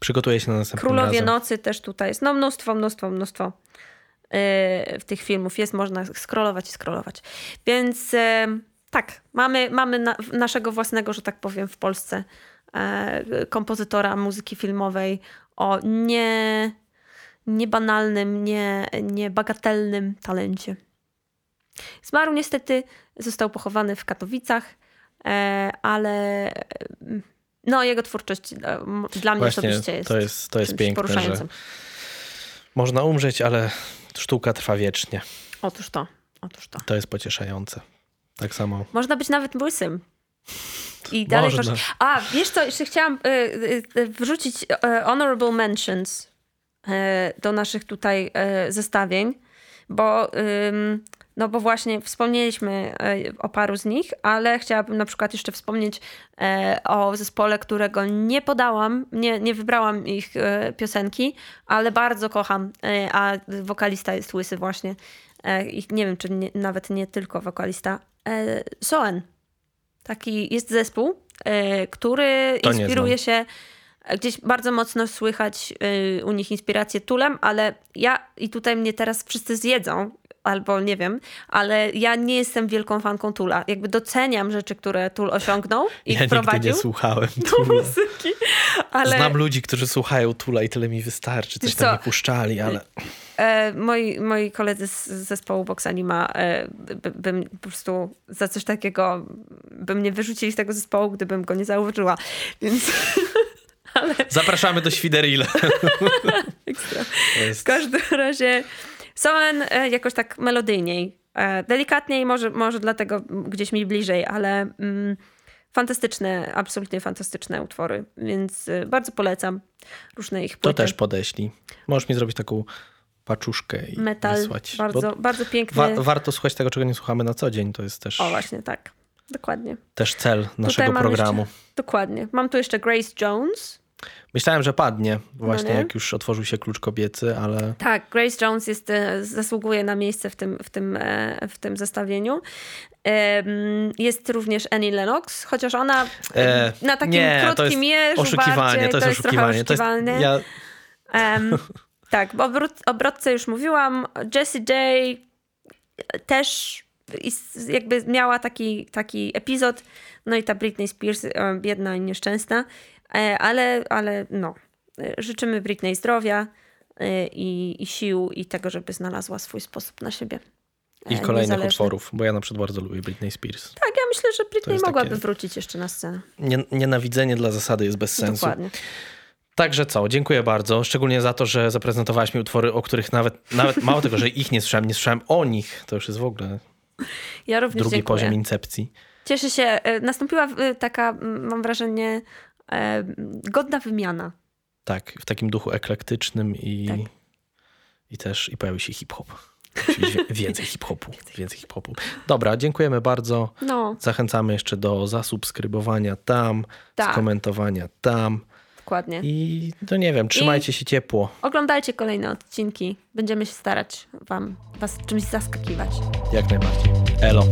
Przygotuję się na następnym Królowie razem. Nocy też tutaj jest. No mnóstwo, mnóstwo, mnóstwo w tych filmów jest. Można scrollować i scrollować. Więc tak, mamy, mamy na, naszego własnego, że tak powiem, w Polsce yy, kompozytora muzyki filmowej o nie, niebanalnym, nie, niebagatelnym talencie. Zmarł niestety, został pochowany w Katowicach, e, ale e, no, jego twórczość e, dla mnie Właśnie, osobiście jest, to jest, to jest piękne, poruszającym. można umrzeć, ale sztuka trwa wiecznie. Otóż to, otóż to. To jest pocieszające. Tak samo. Można być nawet łysym. I dalej Można. proszę. A, wiesz co, jeszcze chciałam y, y, y, wrzucić y, honorable mentions y, do naszych tutaj y, zestawień, bo, no bo właśnie wspomnieliśmy o paru z nich, ale chciałabym na przykład jeszcze wspomnieć o zespole, którego nie podałam, nie, nie wybrałam ich piosenki, ale bardzo kocham, a wokalista jest łysy właśnie. I nie wiem, czy nie, nawet nie tylko wokalista. Y, Soen. Taki jest zespół, y, który To nie inspiruje się. Gdzieś bardzo mocno słychać u nich inspirację Tulem, ale ja i tutaj mnie teraz wszyscy zjedzą, albo nie wiem, ale ja nie jestem wielką fanką Tula. Jakby doceniam rzeczy, które Tul osiągnął *laughs* i ja nigdy wprowadził nie słuchałem Tula. muzyki. Ale Znam ludzi, którzy słuchają Tula i tyle mi wystarczy. Coś tam mi puszczali, ale e, moi, moi koledzy z zespołu Vox Anima e, by, bym po prostu za coś takiego by mnie wyrzucili z tego zespołu, gdybym go nie zauważyła. Więc *laughs* Zapraszamy do. *laughs* To W każdym razie Soen e, jakoś tak melodyjniej. E, delikatniej, może, może dlatego gdzieś mi bliżej, ale mm, fantastyczne, absolutnie fantastyczne utwory, więc e, bardzo polecam różne ich To płyty. też podeślij. Możesz mi zrobić taką paczuszkę i Metal, wysłać. bardzo, Bo bardzo piękny. wa- warto słuchać tego, czego nie słuchamy na co dzień. To jest też, o właśnie, tak. Dokładnie. też cel naszego programu. Jeszcze, dokładnie. Mam tu jeszcze Grace Jones. Myślałem, że padnie właśnie, No jak już otworzył się klucz kobiecy, ale Tak, Grace Jones jest, e, zasługuje na miejsce w tym, w tym, e, w tym zestawieniu. Jest również Annie Lennox, chociaż ona E, na takim nie, to krótkim jest jeżu oszukiwanie, bardziej, to jest trochę oszukiwanie. To jest, ja, tak, bo obrót, obrotce już mówiłam. Jessie J też jakby miała taki, taki epizod. No i ta Britney Spears, e, biedna i nieszczęsna. E, Ale, ale no, e, życzymy Britney zdrowia i, i sił i tego, żeby znalazła swój sposób na siebie. I kolejnych niezależny. utworów, bo ja na przykład bardzo lubię Britney Spears. Tak, ja myślę, że Britney mogłaby takie- wrócić jeszcze na scenę. Nie, nienawidzenie dla zasady jest bez sensu. Dokładnie. Także co, dziękuję bardzo. Szczególnie za to, że zaprezentowałaś mi utwory, o których nawet, nawet mało tego, że ich nie słyszałem, nie słyszałem o nich. To już jest w ogóle Ja drugi dziękuję. poziom incepcji. Cieszę się. e, Nastąpiła e, taka, mam wrażenie, e, godna wymiana. Tak, w takim duchu eklektycznym i, Tak. i też i pojawił się hip-hop. Więcej hip-hopu. Więcej hip-hopu. Dobra, dziękujemy bardzo. No, Zachęcamy jeszcze do zasubskrybowania tam, Tak. skomentowania tam. Dokładnie. I to nie wiem, trzymajcie się ciepło. Oglądajcie kolejne odcinki. Będziemy się starać wam, was czymś zaskakiwać. Jak najbardziej. Elo.